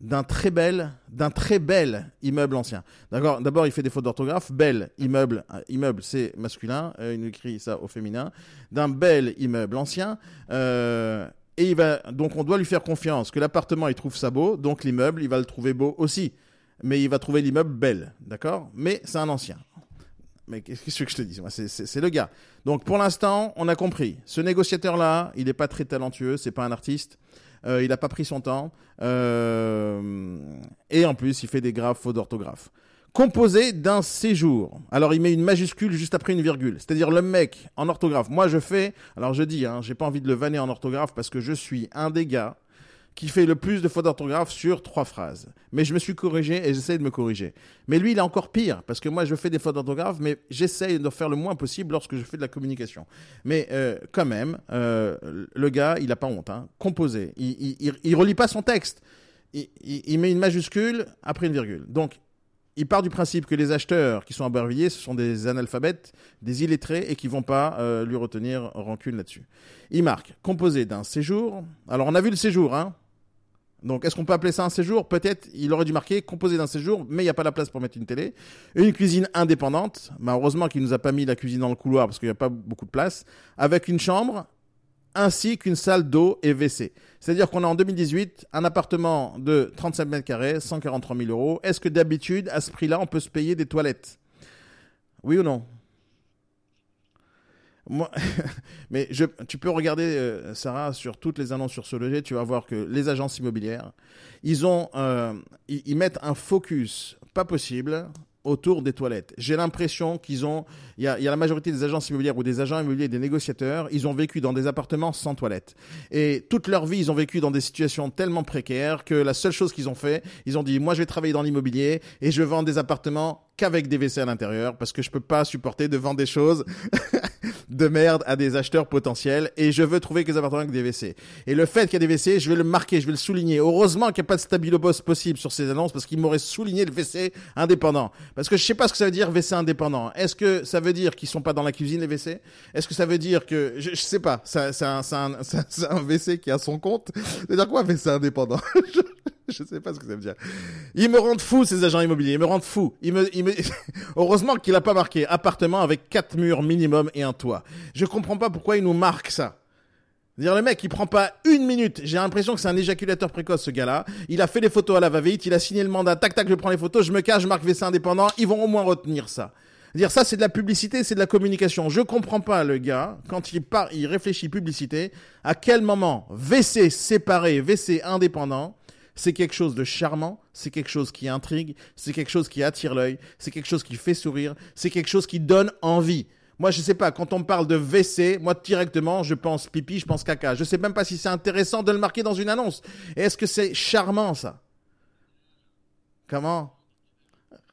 d'un très bel d'un très bel immeuble ancien. D'accord. D'abord il fait des fautes d'orthographe. Bel immeuble euh, immeuble c'est masculin. Euh, il nous écrit ça au féminin. D'un bel immeuble ancien. et il va donc on doit lui faire confiance que l'appartement il trouve ça beau, donc l'immeuble il va le trouver beau aussi. Mais il va trouver l'immeuble bel, d'accord? Mais c'est un ancien. Mais qu'est-ce que je te dis C'est le gars. Donc pour l'instant, on a compris. Ce négociateur-là, il n'est pas très talentueux, c'est pas un artiste. Euh, il n'a pas pris son temps. Euh, et en plus, il fait des graves fautes d'orthographe. Composé d'un séjour. Alors il met une majuscule juste après une virgule. C'est-à-dire le mec en orthographe. Moi je fais. Alors je dis, hein, j'ai pas envie de le vanner en orthographe parce que je suis un des gars qui fait le plus de fautes d'orthographe sur trois phrases. Mais je me suis corrigé et j'essaie de me corriger. Mais lui, il est encore pire, parce que moi, je fais des fautes d'orthographe, mais j'essaie de faire le moins possible lorsque je fais de la communication. Mais euh, quand même, euh, le gars, il n'a pas honte. Hein. Composé. Il, il, relit pas son texte. Il, met une majuscule après une virgule. Donc, il part du principe que les acheteurs qui sont à Bervilliers, ce sont des analphabètes, des illettrés et qui vont pas euh, lui retenir rancune là-dessus. Il marque composé d'un séjour. Alors on a vu le séjour, hein. Donc, est-ce qu'on peut appeler ça un séjour? Peut-être, il aurait dû marquer composé d'un séjour, mais il n'y a pas la place pour mettre une télé. Une cuisine indépendante. Bah, heureusement qu'il nous a pas mis la cuisine dans le couloir parce qu'il n'y a pas beaucoup de place. Avec une chambre, ainsi qu'une salle d'eau et WC. C'est-à-dire qu'on a en 2018 un appartement de 35 mètres carrés, 143 000 euros. Est-ce que d'habitude, à ce prix-là, on peut se payer des toilettes? Oui ou non? Moi, [laughs] mais je, tu peux regarder, euh, Sarah, sur toutes les annonces sur ce loger, tu vas voir que les agences immobilières, ils, ont, euh, ils, mettent un focus pas possible autour des toilettes. J'ai l'impression qu'ils ont, il y a, la majorité des agences immobilières ou des agents immobiliers, des négociateurs, ils ont vécu dans des appartements sans toilettes. Et toute leur vie, ils ont vécu dans des situations tellement précaires que la seule chose qu'ils ont fait, ils ont dit, moi je vais travailler dans l'immobilier et je vends des appartements qu'avec des WC à l'intérieur parce que je peux pas supporter de vendre des choses [laughs] de merde à des acheteurs potentiels et je veux trouver que des appartements avec des WC. Et le fait qu'il y a des WC, je vais le marquer, je vais le souligner. Heureusement qu'il n'y a pas de stabilo boss possible sur ces annonces parce qu'il m'aurait souligné le WC indépendant. Parce que je sais pas ce que ça veut dire WC indépendant. Est-ce que ça veut dire qu'ils sont pas dans la cuisine les WC Est-ce que ça veut dire que je, je sais pas, c'est un, un, un, WC qui a son compte? Ça veut dire quoi WC indépendant? [laughs] [laughs] je sais pas ce que ça veut dire. Ils me rendent fou, ces agents immobiliers. Ils me rendent fou. Ils me, ils me... [laughs] Heureusement qu'il a pas marqué appartement avec quatre murs minimum et un toit. Je comprends pas pourquoi il nous marque ça. Dire le mec, il prend pas une minute. J'ai l'impression que c'est un éjaculateur précoce, ce gars-là. Il a fait les photos à la va-vite. Il a signé le mandat. Tac, tac, je prends les photos. Je me cache, je marque WC indépendant. Ils vont au moins retenir ça. Dire ça, c'est de la publicité, c'est de la communication. Je comprends pas le gars quand il part, il réfléchit publicité. À quel moment WC séparé, WC indépendant c'est quelque chose de charmant, c'est quelque chose qui intrigue, c'est quelque chose qui attire l'œil, c'est quelque chose qui fait sourire, c'est quelque chose qui donne envie. Moi, je sais pas, quand on parle de WC, moi, directement, je pense pipi, je pense caca. Je sais même pas si c'est intéressant de le marquer dans une annonce. Est-ce que c'est charmant, ça? Comment?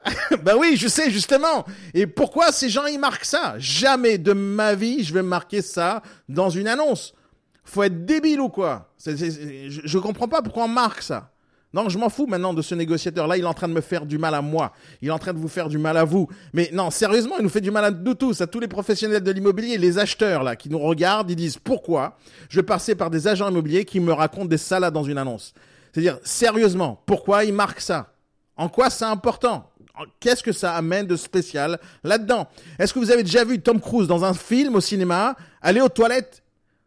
[laughs] ben oui, je sais, justement. Et pourquoi ces gens, ils marquent ça? Jamais de ma vie, je vais marquer ça dans une annonce. Faut être débile ou quoi? je, je comprends pas pourquoi on marque ça. Non, je m'en fous maintenant de ce négociateur-là. Il est en train de me faire du mal à moi. Il est en train de vous faire du mal à vous. Mais non, sérieusement, il nous fait du mal à nous tous, à tous les professionnels de l'immobilier, les acheteurs là, qui nous regardent, ils disent pourquoi je vais passer par des agents immobiliers qui me racontent des salades dans une annonce? C'est-à-dire, sérieusement, pourquoi ils marquent ça? En quoi c'est important? Qu'est-ce que ça amène de spécial là-dedans? Est-ce que vous avez déjà vu Tom Cruise dans un film au cinéma aller aux toilettes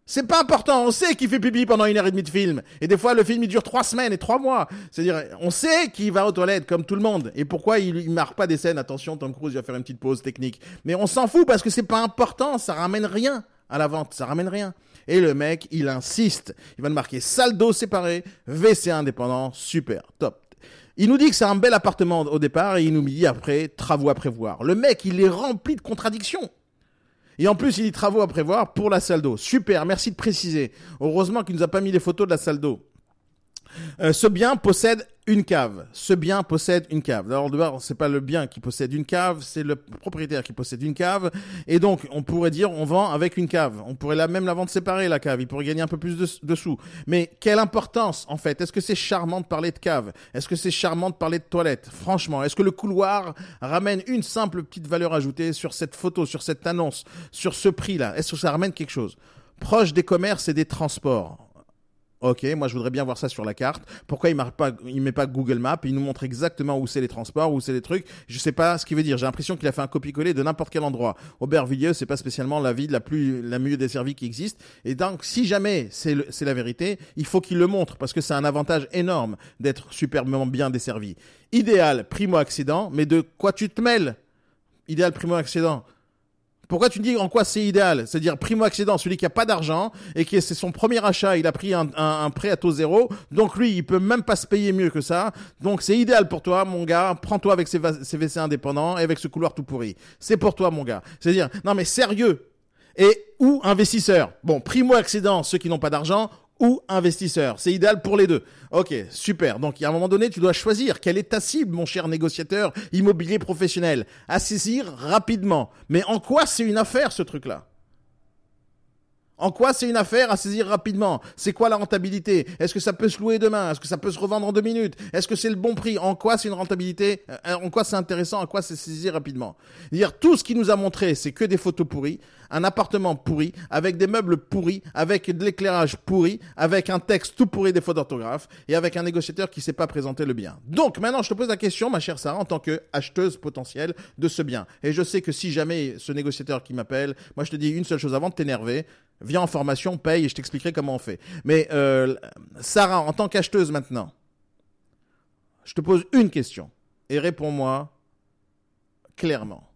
c'est pas important. On sait qu'il fait pipi pendant une heure et demie de film. Et des fois, le film, il dure trois semaines et trois mois. C'est-à-dire, on sait qu'il va aux toilettes comme tout le monde. Et pourquoi il, il marque pas des scènes? Attention, Tom Cruise, il va faire une petite pause technique. Mais on s'en fout parce que c'est pas important. Ça ramène rien à la vente. Ça ramène rien. Et le mec, il insiste. Il va le marquer saldo séparé, WC indépendant. Super. Top. Il nous dit que c'est un bel appartement au départ et il nous dit après travaux à prévoir. Le mec, il est rempli de contradictions. Et en plus, il dit travaux à prévoir pour la salle d'eau. Super, merci de préciser. Heureusement qu'il nous a pas mis les photos de la salle d'eau. Euh, ce bien possède une cave. Ce bien possède une cave. Alors d'abord, c'est pas le bien qui possède une cave, c'est le propriétaire qui possède une cave. Et donc, on pourrait dire, on vend avec une cave. On pourrait la même la vendre séparée, la cave. Il pourrait gagner un peu plus de, sous. Mais quelle importance, en fait? Est-ce que c'est charmant de parler de cave? Est-ce que c'est charmant de parler de toilette? Franchement, est-ce que le couloir ramène une simple petite valeur ajoutée sur cette photo, sur cette annonce, sur ce prix-là? Est-ce que ça ramène quelque chose? Proche des commerces et des transports Ok, moi je voudrais bien voir ça sur la carte. Pourquoi il ne met pas Google Maps? Il nous montre exactement où c'est les transports, où c'est les trucs. Je sais pas ce qu'il veut dire. J'ai l'impression qu'il a fait un copier-coller de n'importe quel endroit. Aubervilliers, c'est pas spécialement la ville la plus, la mieux desservie qui existe. Et donc, si jamais c'est la vérité, il faut qu'il le montre parce que c'est un avantage énorme d'être superbement bien desservi. Idéal, primo accident, mais de quoi tu te mêles? Idéal, primo accident. Pourquoi tu dis en quoi c'est idéal? C'est-à-dire primo-accédant, celui qui a pas d'argent et qui c'est son premier achat, il a pris un, prêt à taux zéro, donc lui, il peut même pas se payer mieux que ça. Donc c'est idéal pour toi, mon gars. Prends-toi avec ces, ces WC indépendants et avec ce couloir tout pourri. C'est pour toi, mon gars. C'est-à-dire, non mais sérieux. Et ou investisseur. Bon, primo-accédant, ceux qui n'ont pas d'argent, ou investisseur. C'est idéal pour les deux. Ok, super. Donc, à un moment donné, tu dois choisir quelle est ta cible, mon cher négociateur immobilier professionnel. À saisir rapidement. Mais en quoi c'est une affaire, ce truc-là? En quoi c'est une affaire à saisir rapidement? C'est quoi la rentabilité? Est-ce que ça peut se louer demain? Est-ce que ça peut se revendre en deux minutes? Est-ce que c'est le bon prix? En quoi c'est une rentabilité? Euh, En quoi c'est intéressant? En quoi c'est saisir rapidement? Dire tout ce qui nous a montré, c'est que des photos pourries, un appartement pourri, avec des meubles pourris, avec de l'éclairage pourri, avec un texte tout pourri des fautes d'orthographe et avec un négociateur qui sait pas présenter le bien. Donc maintenant, je te pose la question, ma chère Sarah, en tant que acheteuse potentielle de ce bien. Et je sais que si jamais ce négociateur qui m'appelle, moi je te dis une seule chose avant de t'énerver, Viens en formation, paye et je t'expliquerai comment on fait. Mais euh, Sarah, en tant qu'acheteuse maintenant, je te pose une question et réponds-moi clairement.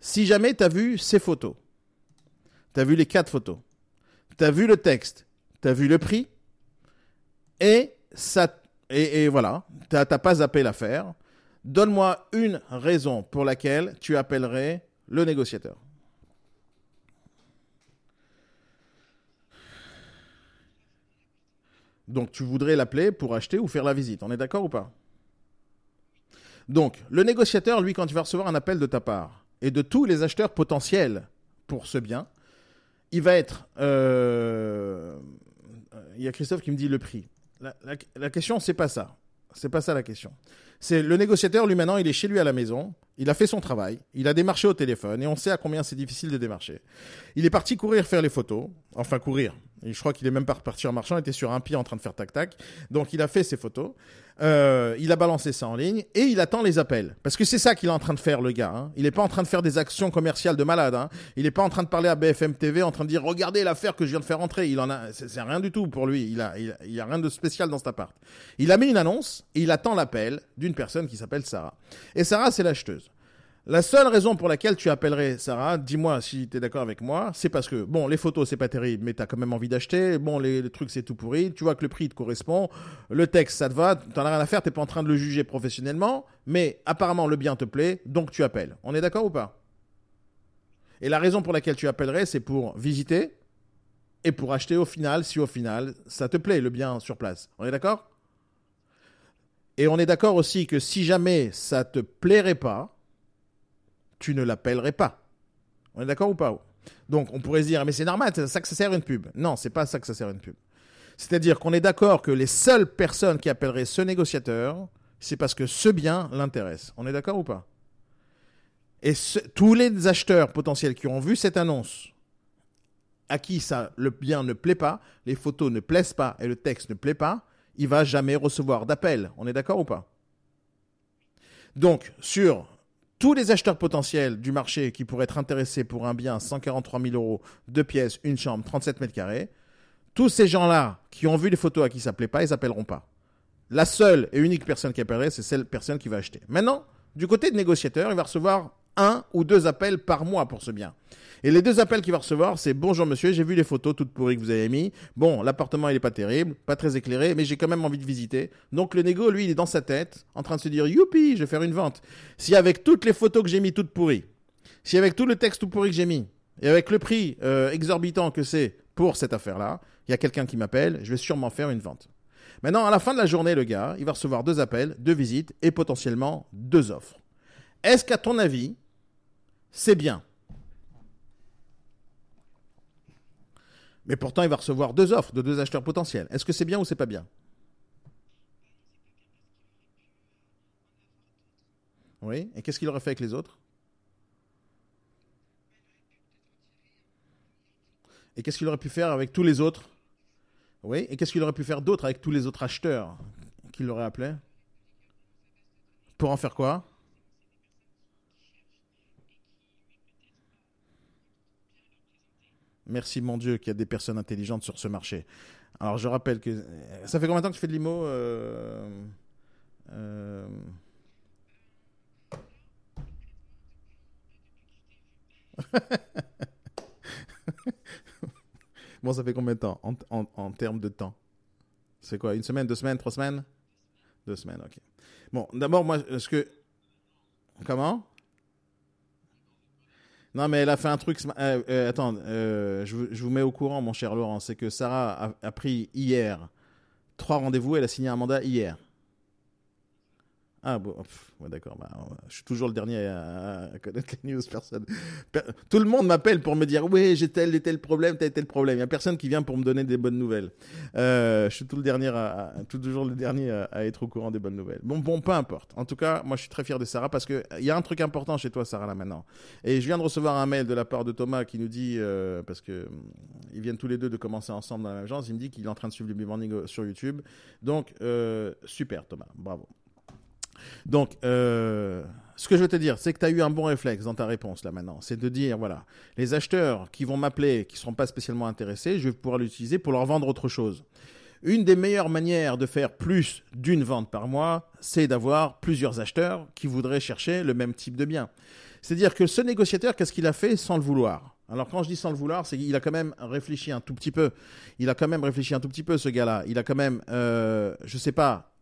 Si jamais tu as vu ces photos, tu as vu les quatre photos, tu as vu le texte, tu as vu le prix, et, ça, et, et voilà, tu n'as pas zappé l'affaire, Donne-moi une raison pour laquelle tu appellerais le négociateur. Donc tu voudrais l'appeler pour acheter ou faire la visite. On est d'accord ou pas? Donc le négociateur, lui, quand il va recevoir un appel de ta part et de tous les acheteurs potentiels pour ce bien, il va être... Euh, il y a Christophe qui me dit le prix. La, la question, c'est pas ça. C'est pas ça la question. C'est le négociateur, lui maintenant, il est chez lui à la maison, il a fait son travail, il a démarché au téléphone, et on sait à combien c'est difficile de démarcher. Il est parti courir faire les photos, enfin courir. Et je crois qu'il est même pas reparti en marchant, il était sur un pied en train de faire tac-tac. Donc il a fait ses photos, euh, il a balancé ça en ligne, et il attend les appels. Parce que c'est ça qu'il est en train de faire, le gars. Hein. Il n'est pas en train de faire des actions commerciales de malade. Hein. Il n'est pas en train de parler à BFM TV, en train de dire, regardez l'affaire que je viens de faire entrer. Il en a, c'est rien du tout pour lui. Il a, il, a rien de spécial dans cet appart. Il a mis une annonce, et il attend l'appel d'une personne qui s'appelle Sarah. Et Sarah, c'est l'acheteuse. La seule raison pour laquelle tu appellerais Sarah, dis-moi si tu es d'accord avec moi, c'est parce que, bon, les photos, c'est pas terrible, mais tu as quand même envie d'acheter. Bon, les, trucs, c'est tout pourri. Tu vois que le prix te correspond. Le texte, ça te va. T'en as rien à faire. T'es pas en train de le juger professionnellement. Mais apparemment, le bien te plaît. Donc, tu appelles. On est d'accord ou pas? Et la raison pour laquelle tu appellerais, c'est pour visiter et pour acheter au final, si au final, ça te plaît, le bien sur place. On est d'accord? Et on est d'accord aussi que si jamais ça te plairait pas, tu ne l'appellerais pas. On est d'accord ou pas? Donc on pourrait se dire, mais c'est normal, c'est ça que ça sert une pub. Non, c'est pas ça que ça sert une pub. C'est-à-dire qu'on est d'accord que les seules personnes qui appelleraient ce négociateur, c'est parce que ce bien l'intéresse. On est d'accord ou pas? Et tous les acheteurs potentiels qui ont vu cette annonce, à qui ça, le bien ne plaît pas, les photos ne plaisent pas et le texte ne plaît pas, il va jamais recevoir d'appel. On est d'accord ou pas? Donc, sur tous les acheteurs potentiels du marché qui pourraient être intéressés pour un bien 143 000 euros, deux pièces, une chambre, 37 mètres carrés, tous ces gens-là qui ont vu les photos à qui ça plaît pas, ils appelleront pas. La seule et unique personne qui appellerait, c'est celle personne qui va acheter. Maintenant, du côté de négociateur, il va recevoir un ou deux appels par mois pour ce bien. Et les deux appels qu'il va recevoir, c'est bonjour monsieur, j'ai vu les photos toutes pourries que vous avez mis. Bon, l'appartement il est pas terrible, pas très éclairé, mais j'ai quand même envie de visiter. Donc le négo, lui, il est dans sa tête, en train de se dire youpi, je vais faire une vente. Si avec toutes les photos que j'ai mis toutes pourries, si avec tout le texte tout pourri que j'ai mis, et avec le prix euh, exorbitant que c'est pour cette affaire-là, il y a quelqu'un qui m'appelle, je vais sûrement faire une vente. Maintenant, à la fin de la journée, le gars, il va recevoir deux appels, deux visites et potentiellement deux offres. Est-ce qu'à ton avis, c'est bien Mais pourtant, il va recevoir deux offres de deux acheteurs potentiels. Est-ce que c'est bien ou c'est pas bien? Oui. Et qu'est-ce qu'il aurait fait avec les autres? Et qu'est-ce qu'il aurait pu faire avec tous les autres? Oui. Et qu'est-ce qu'il aurait pu faire d'autre avec tous les autres acheteurs qu'il aurait appelés? Pour en faire quoi? Merci mon Dieu qu'il y a des personnes intelligentes sur ce marché. Alors je rappelle que... Ça fait combien de temps que tu fais de l'IMO euh... Euh... [laughs] bon, ça fait combien de temps? En, en, en termes de temps. C'est quoi? Une semaine, deux semaines, trois semaines? Deux semaines, ok. Bon, d'abord, moi, est-ce que... Comment? Non, mais elle a fait un truc. Euh, euh, attends, euh, je, vous mets au courant, mon cher Laurent. C'est que Sarah a, a pris hier trois rendez-vous. Elle a signé un mandat hier. Ah bon, d'accord. Bah, je suis toujours le dernier à, connaître les news. Personne. Tout le monde m'appelle pour me dire oui, j'ai tel et tel problème, tel et tel problème. Il n'y a personne qui vient pour me donner des bonnes nouvelles. Euh, je suis tout le dernier toujours le dernier à, être au courant des bonnes nouvelles. Bon, bon, peu importe. En tout cas, moi, je suis très fier de Sarah parce que il y a un truc important chez toi, Sarah, là maintenant. Et je viens de recevoir un mail de la part de Thomas qui nous dit euh, parce que hum, ils viennent tous les deux de commencer ensemble dans l'agence. Il me dit qu'il est en train de suivre le Morning sur YouTube. Donc euh, super, Thomas. Bravo. Donc, euh, ce que je veux te dire, c'est que tu as eu un bon réflexe dans ta réponse là maintenant. C'est de dire, voilà, les acheteurs qui vont m'appeler, qui ne seront pas spécialement intéressés, je vais pouvoir l'utiliser pour leur vendre autre chose. Une des meilleures manières de faire plus d'une vente par mois, c'est d'avoir plusieurs acheteurs qui voudraient chercher le même type de bien. C'est-à-dire que ce négociateur, qu'est-ce qu'il a fait sans le vouloir? Alors quand je dis sans le vouloir, c'est qu'il a quand même réfléchi un tout petit peu. Il a quand même réfléchi un tout petit peu, ce gars-là. Il a quand même, euh, je sais pas,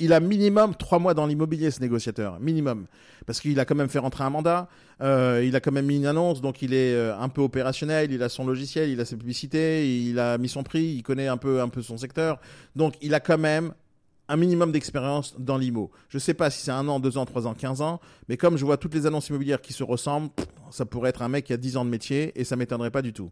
il a minimum trois mois dans l'immobilier, ce négociateur, minimum, parce qu'il a quand même fait rentrer un mandat, euh, il a quand même mis une annonce, donc il est euh, un peu opérationnel, il a son logiciel, il a ses publicités, il a mis son prix, il connaît un peu un peu son secteur, donc il a quand même un minimum d'expérience dans l'IMO. Je ne sais pas si c'est un an, deux ans, trois ans, quinze ans, mais comme je vois toutes les annonces immobilières qui se ressemblent, ça pourrait être un mec qui a dix ans de métier et ça m'étonnerait pas du tout.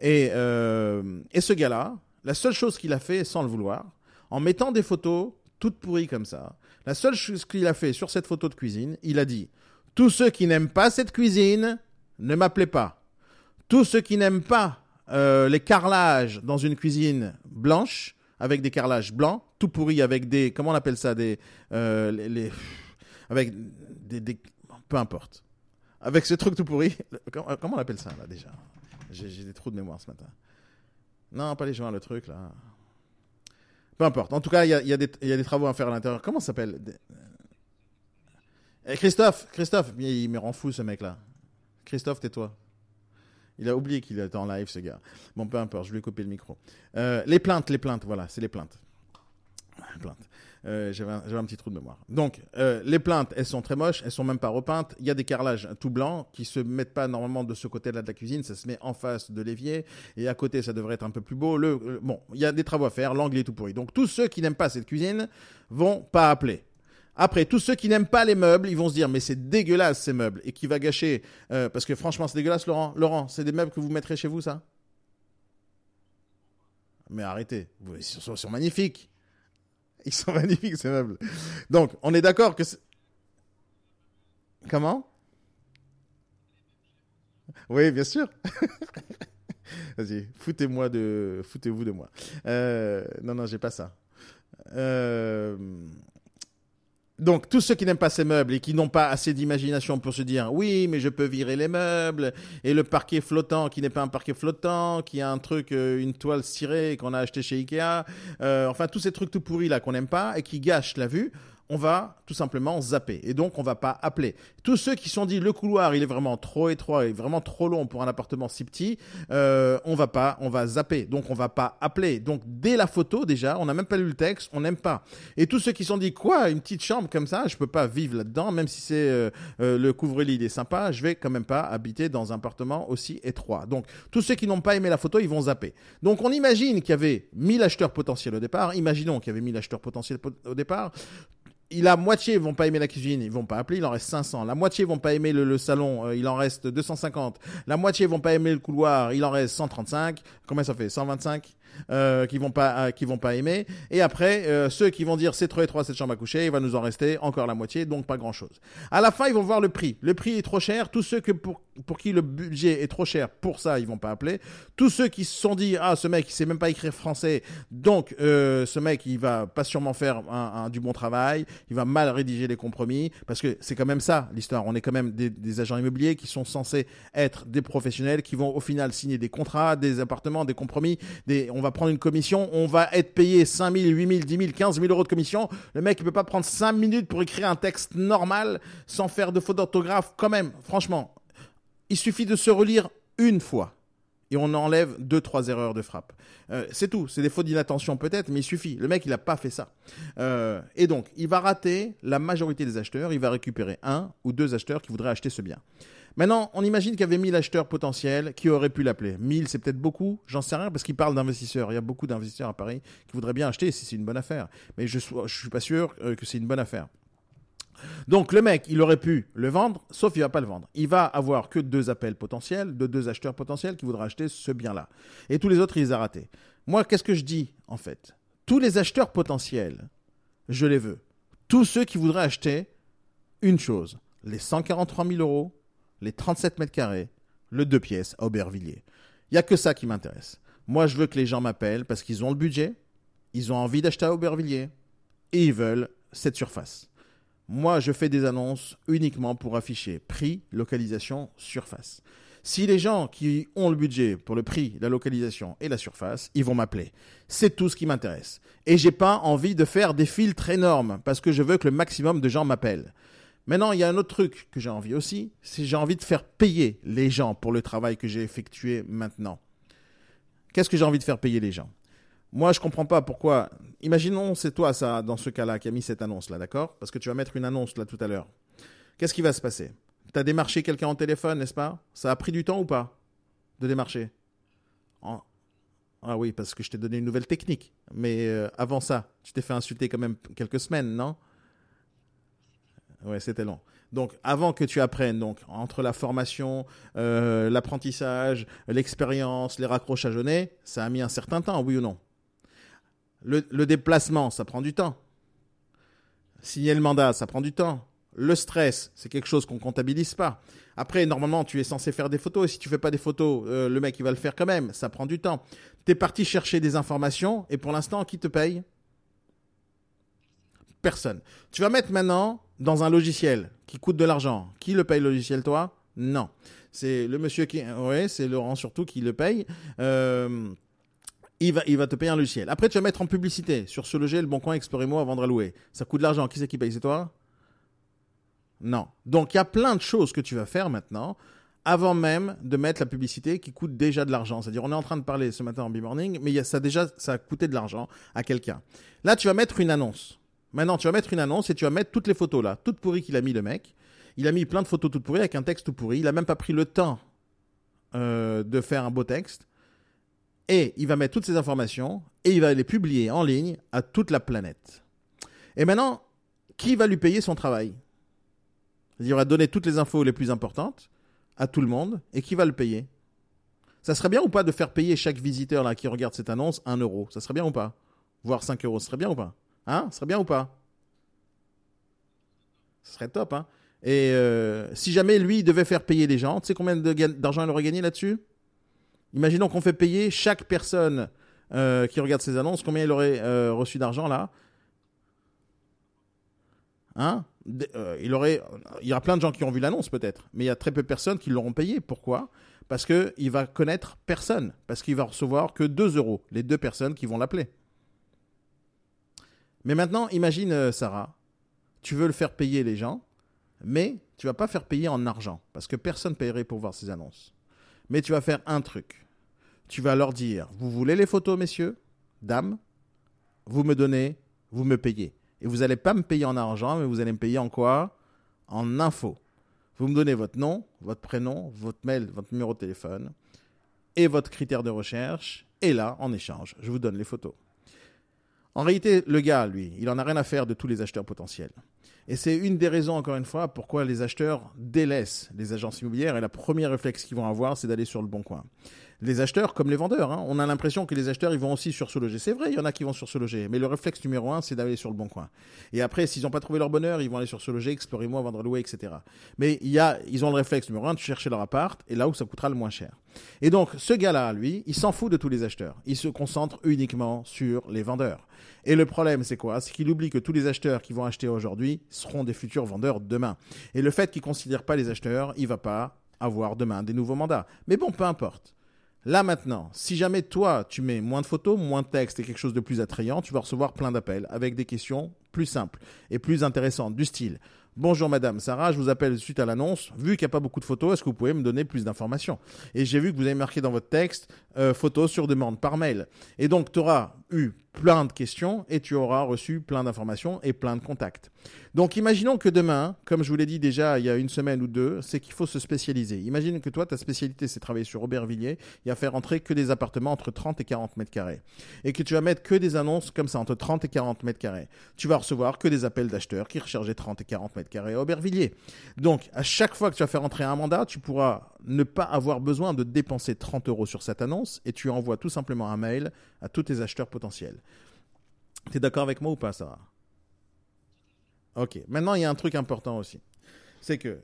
Et, euh, et ce gars-là, la seule chose qu'il a fait, sans le vouloir, en mettant des photos toutes pourries comme ça, la seule chose qu'il a fait sur cette photo de cuisine, il a dit Tous ceux qui n'aiment pas cette cuisine, ne m'appelez pas. Tous ceux qui n'aiment pas euh, les carrelages dans une cuisine blanche, avec des carrelages blancs, tout pourri avec des, comment on appelle ça, des, euh, avec des, des, peu importe. Avec ce truc tout pourri, comment, comment on appelle ça là déjà? J'ai des trous de mémoire ce matin. Non, pas les joints, le truc là. Peu importe. En tout cas, il y a, des travaux à faire à l'intérieur. Comment ça s'appelle? Eh, Christophe, Christophe, il me rend fou ce mec-là. Christophe, tais-toi. Il a oublié qu'il était en live, ce gars. Bon, peu importe, je lui ai coupé le micro. Euh, les plaintes, les plaintes, voilà, c'est les plaintes. plaintes. Euh, J'avais un, petit trou de mémoire. Donc, euh, les plaintes, elles sont très moches, elles sont même pas repeintes. Il y a des carrelages tout blancs qui se mettent pas normalement de ce côté-là de la cuisine, ça se met en face de l'évier et à côté, ça devrait être un peu plus beau. Le, bon, il y a des travaux à faire, l'angle est tout pourri. Donc, tous ceux qui n'aiment pas cette cuisine vont pas appeler. Après, tous ceux qui n'aiment pas les meubles, ils vont se dire mais c'est dégueulasse ces meubles et qui va gâcher euh, parce que franchement c'est dégueulasse Laurent. Laurent, c'est des meubles que vous mettrez chez vous ça? Mais arrêtez, ils sont magnifiques. [laughs] Ils sont magnifiques ces meubles. Donc, on est d'accord que Comment? Oui, bien sûr. [laughs] Vas-y, foutez-moi de foutez-vous de moi. Euh, non non, j'ai pas ça. Euh donc, tous ceux qui n'aiment pas ces meubles et qui n'ont pas assez d'imagination pour se dire oui, mais je peux virer les meubles et le parquet flottant qui n'est pas un parquet flottant, qui a un truc, euh, une toile cirée qu'on a acheté chez Ikea, euh, enfin tous ces trucs tout pourris là qu'on n'aime pas et qui gâchent la vue on va tout simplement zapper. Et donc, on va pas appeler. Tous ceux qui sont dit le couloir, il est vraiment trop étroit et vraiment trop long pour un appartement si petit, euh, on va pas, on va zapper. Donc, on va pas appeler. Donc, dès la photo, déjà, on n'a même pas lu le texte, on n'aime pas. Et tous ceux qui sont dit quoi, une petite chambre comme ça, je peux pas vivre là-dedans, même si c'est euh, euh, le couvre-lit, il est sympa, je vais quand même pas habiter dans un appartement aussi étroit. Donc, tous ceux qui n'ont pas aimé la photo, ils vont zapper. Donc, on imagine qu'il y avait 1000 acheteurs potentiels au départ. Imaginons qu'il y avait 1000 acheteurs potentiels au départ la moitié vont pas aimer la cuisine, ils vont pas appeler, il en reste 500. La moitié vont pas aimer le, le salon, euh, il en reste 250. La moitié vont pas aimer le couloir, il en reste 135. Combien ça fait? 125 euh, qui vont pas euh, qui vont pas aimer. Et après euh, ceux qui vont dire c'est trop étroit cette chambre à coucher il va nous en rester encore la moitié donc pas grand chose à la fin ils vont voir le prix. Le prix est trop cher. Tous ceux que pour pour qui le budget est trop cher pour ça ils vont pas appeler. Tous ceux qui se sont dit ah ce mec il sait même pas écrire français. Donc ce mec il va pas sûrement faire un, du bon travail. Il va mal rédiger les compromis parce que c'est quand même ça l'histoire. On est quand même des, des agents immobiliers qui sont censés être des professionnels qui vont au final signer des contrats des appartements des compromis des on va prendre une commission, on va être payé 5 000, 8 000, 10 000, 15 000 euros de commission. Le mec, il peut pas prendre 5 minutes pour écrire un texte normal sans faire de faute d'orthographe. Quand même, franchement, il suffit de se relire une fois et on enlève deux trois erreurs de frappe. Euh, c'est tout. C'est des fautes d'inattention peut-être, mais il suffit. Le mec, il n'a pas fait ça. Euh, et donc, il va rater la majorité des acheteurs. Il va récupérer un ou deux acheteurs qui voudraient acheter ce bien. Maintenant, on imagine qu'il y avait 1000 acheteurs potentiels qui auraient pu l'appeler. 1000, c'est peut-être beaucoup, j'en sais rien, parce qu'il parle d'investisseurs. Il y a beaucoup d'investisseurs à Paris qui voudraient bien acheter si c'est une bonne affaire. Mais je ne suis pas sûr euh, que c'est une bonne affaire. Donc le mec, il aurait pu le vendre, sauf il va pas le vendre. Il va avoir que deux appels potentiels, de deux acheteurs potentiels qui voudraient acheter ce bien-là. Et tous les autres, il les a ratés. Moi, qu'est-ce que je dis, en fait? Tous les acheteurs potentiels, je les veux. Tous ceux qui voudraient acheter une chose, les 143 000 euros les 37 mètres carrés, le deux pièces à Aubervilliers. Il n'y a que ça qui m'intéresse. Moi, je veux que les gens m'appellent parce qu'ils ont le budget, ils ont envie d'acheter à Aubervilliers et ils veulent cette surface. Moi, je fais des annonces uniquement pour afficher prix, localisation, surface. Si les gens qui ont le budget pour le prix, la localisation et la surface, ils vont m'appeler. C'est tout ce qui m'intéresse. Et j'ai pas envie de faire des filtres énormes parce que je veux que le maximum de gens m'appellent. Maintenant, il y a un autre truc que j'ai envie aussi, c'est j'ai envie de faire payer les gens pour le travail que j'ai effectué maintenant. Qu'est-ce que j'ai envie de faire payer les gens? Moi, je comprends pas pourquoi. Imaginons, c'est toi, ça, dans ce cas-là, qui a mis cette annonce-là, d'accord? Parce que tu vas mettre une annonce là tout à l'heure. Qu'est-ce qui va se passer? Tu as démarché quelqu'un en téléphone, n'est-ce pas? Ça a pris du temps ou pas de démarcher? Ah oui, parce que je t'ai donné une nouvelle technique. Mais euh, avant ça, tu t'es fait insulter quand même quelques semaines, non? Ouais, c'était long. Donc, avant que tu apprennes, donc entre la formation, euh, l'apprentissage, l'expérience, les raccrochages au nez, ça a mis un certain temps, oui ou non? Le, déplacement, ça prend du temps. Signer le mandat, ça prend du temps. Le stress, c'est quelque chose qu'on comptabilise pas. Après, normalement, tu es censé faire des photos. Si tu fais pas des photos, euh, le mec, il va le faire quand même. Ça prend du temps. Tu es parti chercher des informations. Et pour l'instant, qui te paye? Personne. Tu vas mettre maintenant dans un logiciel qui coûte de l'argent. Qui le paye le logiciel, toi? Non. C'est le monsieur qui... Oui, c'est Laurent surtout qui le paye. Euh, il va, il va te payer un logiciel. Après, tu vas mettre en publicité sur ce logiciel, Bon Coin, Explorez-moi, vendre à louer. Ça coûte de l'argent. Qui c'est qui paye C'est toi? Non. Donc il y a plein de choses que tu vas faire maintenant avant même de mettre la publicité qui coûte déjà de l'argent. C'est-à-dire, on est en train de parler ce matin en B-Morning, mais ça déjà, ça a coûté de l'argent à quelqu'un. Là, tu vas mettre une annonce. Maintenant, tu vas mettre une annonce et tu vas mettre toutes les photos là, toutes pourries qu'il a mis le mec. Il a mis plein de photos toutes pourries avec un texte tout pourri. Il a même pas pris le temps euh, de faire un beau texte. Et il va mettre toutes ces informations et il va les publier en ligne à toute la planète. Et maintenant, qui va lui payer son travail? Il va donner toutes les infos les plus importantes à tout le monde et qui va le payer? Ça serait bien ou pas de faire payer chaque visiteur là qui regarde cette annonce un euro? Ça serait bien ou pas? Voire 5 euros, ce serait bien ou pas? Hein? Ce serait bien ou pas? Ce serait top, hein? Et euh, si jamais lui devait faire payer les gens, tu sais combien d'argent il aurait gagné là-dessus? Imaginons qu'on fait payer chaque personne euh, qui regarde ces annonces, combien il aurait euh, reçu d'argent là? Hein? Euh, il, aurait, il y aura plein de gens qui ont vu l'annonce peut-être, mais il y a très peu de personnes qui l'auront payé. Pourquoi? Parce qu'il va connaître personne, parce qu'il va recevoir que 2 euros, les deux personnes qui vont l'appeler. Mais maintenant, imagine Sarah, tu veux le faire payer les gens, mais tu vas pas faire payer en argent, parce que personne ne paierait pour voir ces annonces. Mais tu vas faire un truc. Tu vas leur dire, vous voulez les photos, messieurs, dames? Vous me donnez, vous me payez. Et vous n'allez pas me payer en argent, mais vous allez me payer en quoi? En info. Vous me donnez votre nom, votre prénom, votre mail, votre numéro de téléphone et votre critère de recherche. Et là, en échange, je vous donne les photos. En réalité, le gars, lui, il en a rien à faire de tous les acheteurs potentiels. Et c'est une des raisons, encore une fois, pourquoi les acheteurs délaissent les agences immobilières. Et la première réflexe qu'ils vont avoir, c'est d'aller sur le bon coin les acheteurs comme les vendeurs. Hein. On a l'impression que les acheteurs, ils vont aussi sur ce loger. C'est vrai, il y en a qui vont sur ce loger. Mais le réflexe numéro un, c'est d'aller sur le bon coin. Et après, s'ils n'ont pas trouvé leur bonheur, ils vont aller sur ce loger, explorez-moi, vendre, louer, etc. Mais il y a, ils ont le réflexe numéro un de chercher leur appart et là où ça coûtera le moins cher. Et donc, ce gars-là, lui, il s'en fout de tous les acheteurs. Il se concentre uniquement sur les vendeurs. Et le problème, c'est quoi? C'est qu'il oublie que tous les acheteurs qui vont acheter aujourd'hui seront des futurs vendeurs demain. Et le fait qu'il considère pas les acheteurs, il va pas avoir demain des nouveaux mandats. Mais bon, peu importe. Là maintenant, si jamais toi, tu mets moins de photos, moins de texte et quelque chose de plus attrayant, tu vas recevoir plein d'appels avec des questions plus simples et plus intéressantes du style Bonjour Madame Sarah, je vous appelle suite à l'annonce. Vu qu'il n'y a pas beaucoup de photos, est-ce que vous pouvez me donner plus d'informations? Et j'ai vu que vous avez marqué dans votre texte euh, photos sur demande par mail. Et donc tu auras eu plein de questions et tu auras reçu plein d'informations et plein de contacts. Donc imaginons que demain, comme je vous l'ai dit déjà il y a une semaine ou deux, c'est qu'il faut se spécialiser. Imagine que toi, ta spécialité, c'est travailler sur Aubervilliers et à faire entrer que des appartements entre 30 et 40 mètres carrés. Et que tu vas mettre que des annonces comme ça, entre 30 et 40 mètres carrés. Tu vas recevoir que des appels d'acheteurs qui recherchent 30 et 40 mètres carrés à Aubervilliers. Donc, à chaque fois que tu vas faire entrer un mandat, tu pourras ne pas avoir besoin de dépenser 30 euros sur cette annonce et tu envoies tout simplement un mail à tous tes acheteurs potentiels. Tu es d'accord avec moi ou pas, Sarah? Ok. Maintenant, il y a un truc important aussi. C'est que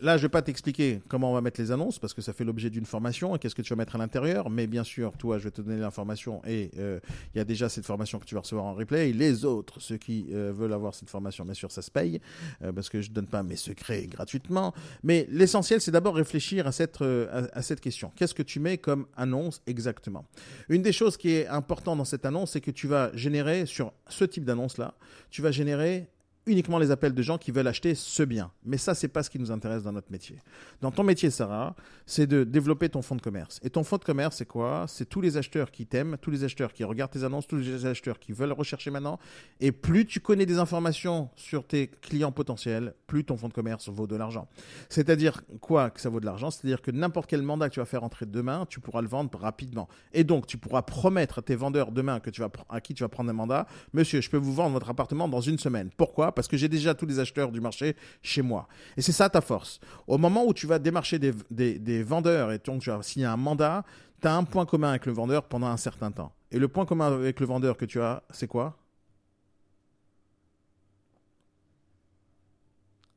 là, je vais pas t'expliquer comment on va mettre les annonces parce que ça fait l'objet d'une formation et qu'est-ce que tu vas mettre à l'intérieur. Mais bien sûr, toi, je vais te donner l'information et euh, il y a déjà cette formation que tu vas recevoir en replay. Les autres, ceux qui euh, veulent avoir cette formation, bien sûr, ça se paye euh, parce que je donne pas mes secrets gratuitement. Mais l'essentiel, c'est d'abord réfléchir à cette, à, cette question. Qu'est-ce que tu mets comme annonce exactement? Une des choses qui est importante dans cette annonce, c'est que tu vas générer sur ce type d'annonce-là, tu vas générer uniquement les appels de gens qui veulent acheter ce bien. Mais ça, c'est pas ce qui nous intéresse dans notre métier. Dans ton métier, Sarah, c'est de développer ton fonds de commerce. Et ton fonds de commerce, c'est quoi? C'est tous les acheteurs qui t'aiment, tous les acheteurs qui regardent tes annonces, tous les acheteurs qui veulent rechercher maintenant. Et plus tu connais des informations sur tes clients potentiels, plus ton fonds de commerce vaut de l'argent. C'est-à-dire quoi que ça vaut de l'argent? C'est-à-dire que n'importe quel mandat que tu vas faire entrer demain, tu pourras le vendre rapidement. Et donc, tu pourras promettre à tes vendeurs demain que tu vas, à qui tu vas prendre un mandat, monsieur, je peux vous vendre votre appartement dans une semaine. Pourquoi? Parce que j'ai déjà tous les acheteurs du marché chez moi. Et c'est ça ta force. Au moment où tu vas démarcher des, vendeurs et donc tu vas signer un mandat, tu as un point commun avec le vendeur pendant un certain temps. Et le point commun avec le vendeur que tu as, c'est quoi?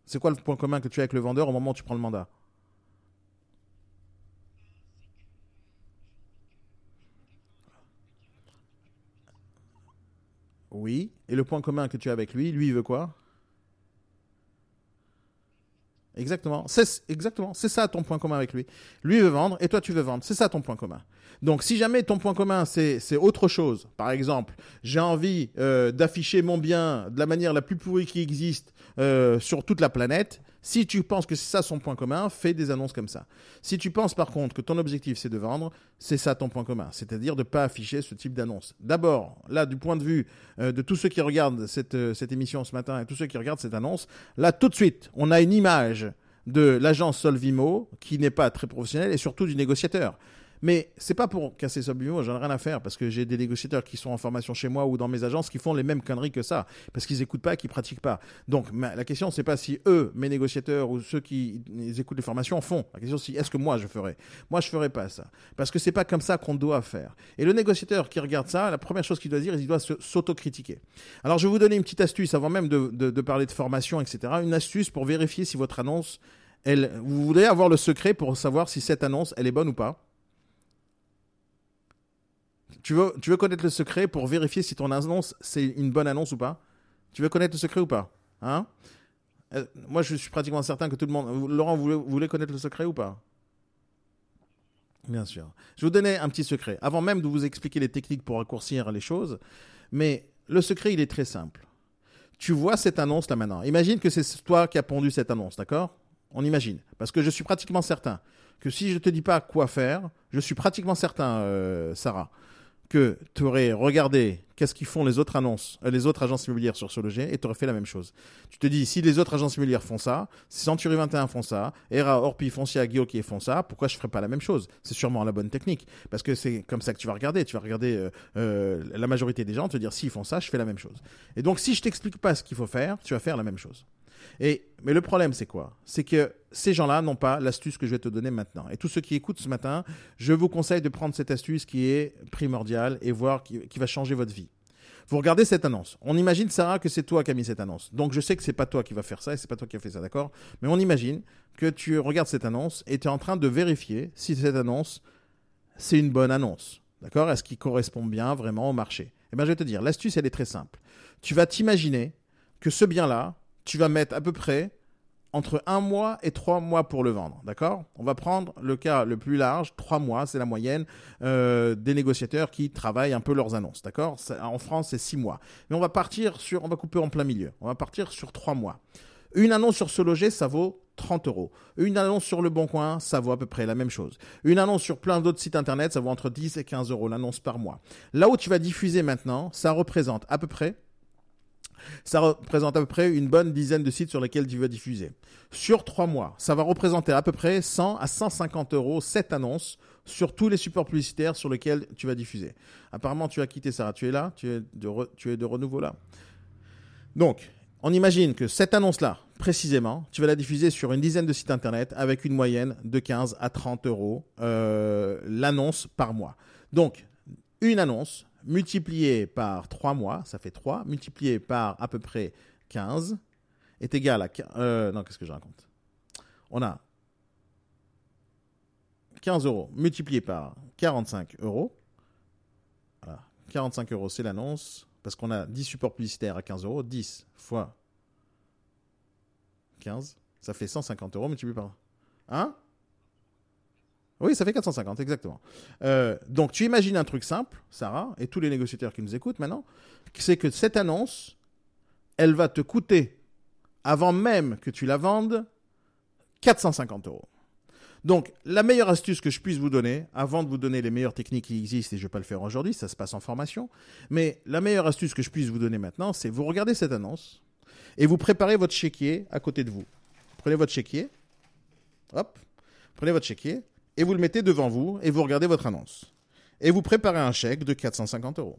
C'est quoi le point commun que tu as avec le vendeur au moment où tu prends le mandat? Oui. Et le point commun que tu as avec lui, lui, il veut quoi? Exactement. C'est exactement. C'est ça ton point commun avec lui. Lui veut vendre et toi tu veux vendre. C'est ça ton point commun. Donc si jamais ton point commun c'est autre chose, par exemple, j'ai envie euh, d'afficher mon bien de la manière la plus pourrie qui existe euh, sur toute la planète, si tu penses que c'est ça son point commun, fais des annonces comme ça. Si tu penses par contre que ton objectif c'est de vendre, c'est ça ton point commun, c'est-à-dire de ne pas afficher ce type d'annonce. D'abord, là du point de vue euh, de tous ceux qui regardent cette, euh, cette émission ce matin et tous ceux qui regardent cette annonce, là tout de suite, on a une image de l'agence Solvimo qui n'est pas très professionnelle et surtout du négociateur. Mais c'est pas pour casser ça moi j'en ai rien à faire parce que j'ai des négociateurs qui sont en formation chez moi ou dans mes agences qui font les mêmes conneries que ça parce qu'ils écoutent pas, qu'ils pratiquent pas. Donc la question c'est pas si eux, mes négociateurs ou ceux qui écoutent les formations font. La question c'est est-ce que moi je ferais? Moi je ferais pas ça parce que c'est pas comme ça qu'on doit faire. Et le négociateur qui regarde ça, la première chose qu'il doit dire, il doit s'autocritiquer. Alors je vais vous donner une petite astuce avant même de, de parler de formation, etc. Une astuce pour vérifier si votre annonce, elle, vous voulez avoir le secret pour savoir si cette annonce elle est bonne ou pas? Tu veux, tu veux connaître le secret pour vérifier si ton annonce, c'est une bonne annonce ou pas? Tu veux connaître le secret ou pas? Hein? Euh, Moi, je suis pratiquement certain que tout le monde... Laurent, vous voulez, connaître le secret ou pas? Bien sûr. Je vais vous donner un petit secret. Avant même de vous expliquer les techniques pour raccourcir les choses, mais le secret, il est très simple. Tu vois cette annonce là maintenant. Imagine que c'est toi qui as pondu cette annonce, d'accord? On imagine. Parce que je suis pratiquement certain que si je ne te dis pas quoi faire, je suis pratiquement certain, euh, Sarah, que tu aurais regardé qu'est-ce qu'ils font les autres annonces, euh, les autres agences immobilières sur ce logis et tu aurais fait la même chose. Tu te dis, si les autres agences immobilières font ça, si Century 21 font ça, ERA, Orpi, Foncia, qui font ça, pourquoi je ne ferais pas la même chose? C'est sûrement la bonne technique. Parce que c'est comme ça que tu vas regarder. Tu vas regarder euh, euh, la majorité des gens, te dire, s'ils font ça, je fais la même chose. Et donc, si je t'explique pas ce qu'il faut faire, tu vas faire la même chose. Mais le problème, c'est quoi? C'est que ces gens-là n'ont pas l'astuce que je vais te donner maintenant. Et tous ceux qui écoutent ce matin, je vous conseille de prendre cette astuce qui est primordiale et voir qui, va changer votre vie. Vous regardez cette annonce. On imagine, Sarah, que c'est toi qui as mis cette annonce. Donc je sais que c'est pas toi qui va faire ça et c'est pas toi qui as fait ça, d'accord? Mais on imagine que tu regardes cette annonce et tu es en train de vérifier si cette annonce, c'est une bonne annonce. D'accord? Est-ce qu'il correspond bien vraiment au marché? Eh bien, je vais te dire, l'astuce, elle est très simple. Tu vas t'imaginer que ce bien-là, tu vas mettre à peu près entre un mois et trois mois pour le vendre. D'accord? On va prendre le cas le plus large, trois mois, c'est la moyenne euh, des négociateurs qui travaillent un peu leurs annonces. D'accord? En France, c'est six mois. Mais on va partir sur, on va couper en plein milieu. On va partir sur trois mois. Une annonce sur ce loger, ça vaut 30 euros. Une annonce sur Le Bon Coin, ça vaut à peu près la même chose. Une annonce sur plein d'autres sites internet, ça vaut entre 10 et 15 euros l'annonce par mois. Là où tu vas diffuser maintenant, ça représente à peu près ça représente à peu près une bonne dizaine de sites sur lesquels tu veux diffuser. Sur trois mois, ça va représenter à peu près 100 à 150 euros cette annonce sur tous les supports publicitaires sur lesquels tu vas diffuser. Apparemment, tu as quitté Sarah. Tu es là tu es, de tu es de renouveau là Donc, on imagine que cette annonce-là, précisément, tu vas la diffuser sur une dizaine de sites internet avec une moyenne de 15 à 30 euros euh, l'annonce par mois. Donc, une annonce multiplié par 3 mois, ça fait 3, multiplié par à peu près 15, est égal à... Euh, non, qu'est-ce que je raconte? On a 15 euros multiplié par 45 euros. Voilà. 45 euros, c'est l'annonce, parce qu'on a 10 supports publicitaires à 15 euros. 10 fois 15, ça fait 150 euros multiplié par... Hein? Oui, ça fait 450, exactement. Euh, donc, tu imagines un truc simple, Sarah, et tous les négociateurs qui nous écoutent maintenant, c'est que cette annonce, elle va te coûter avant même que tu la vendes 450 euros. Donc, la meilleure astuce que je puisse vous donner, avant de vous donner les meilleures techniques qui existent, et je ne vais pas le faire aujourd'hui, ça se passe en formation, mais la meilleure astuce que je puisse vous donner maintenant, c'est vous regardez cette annonce et vous préparez votre chéquier à côté de vous. Prenez votre chéquier, hop, prenez votre chéquier et vous le mettez devant vous et vous regardez votre annonce. Et vous préparez un chèque de 450 euros.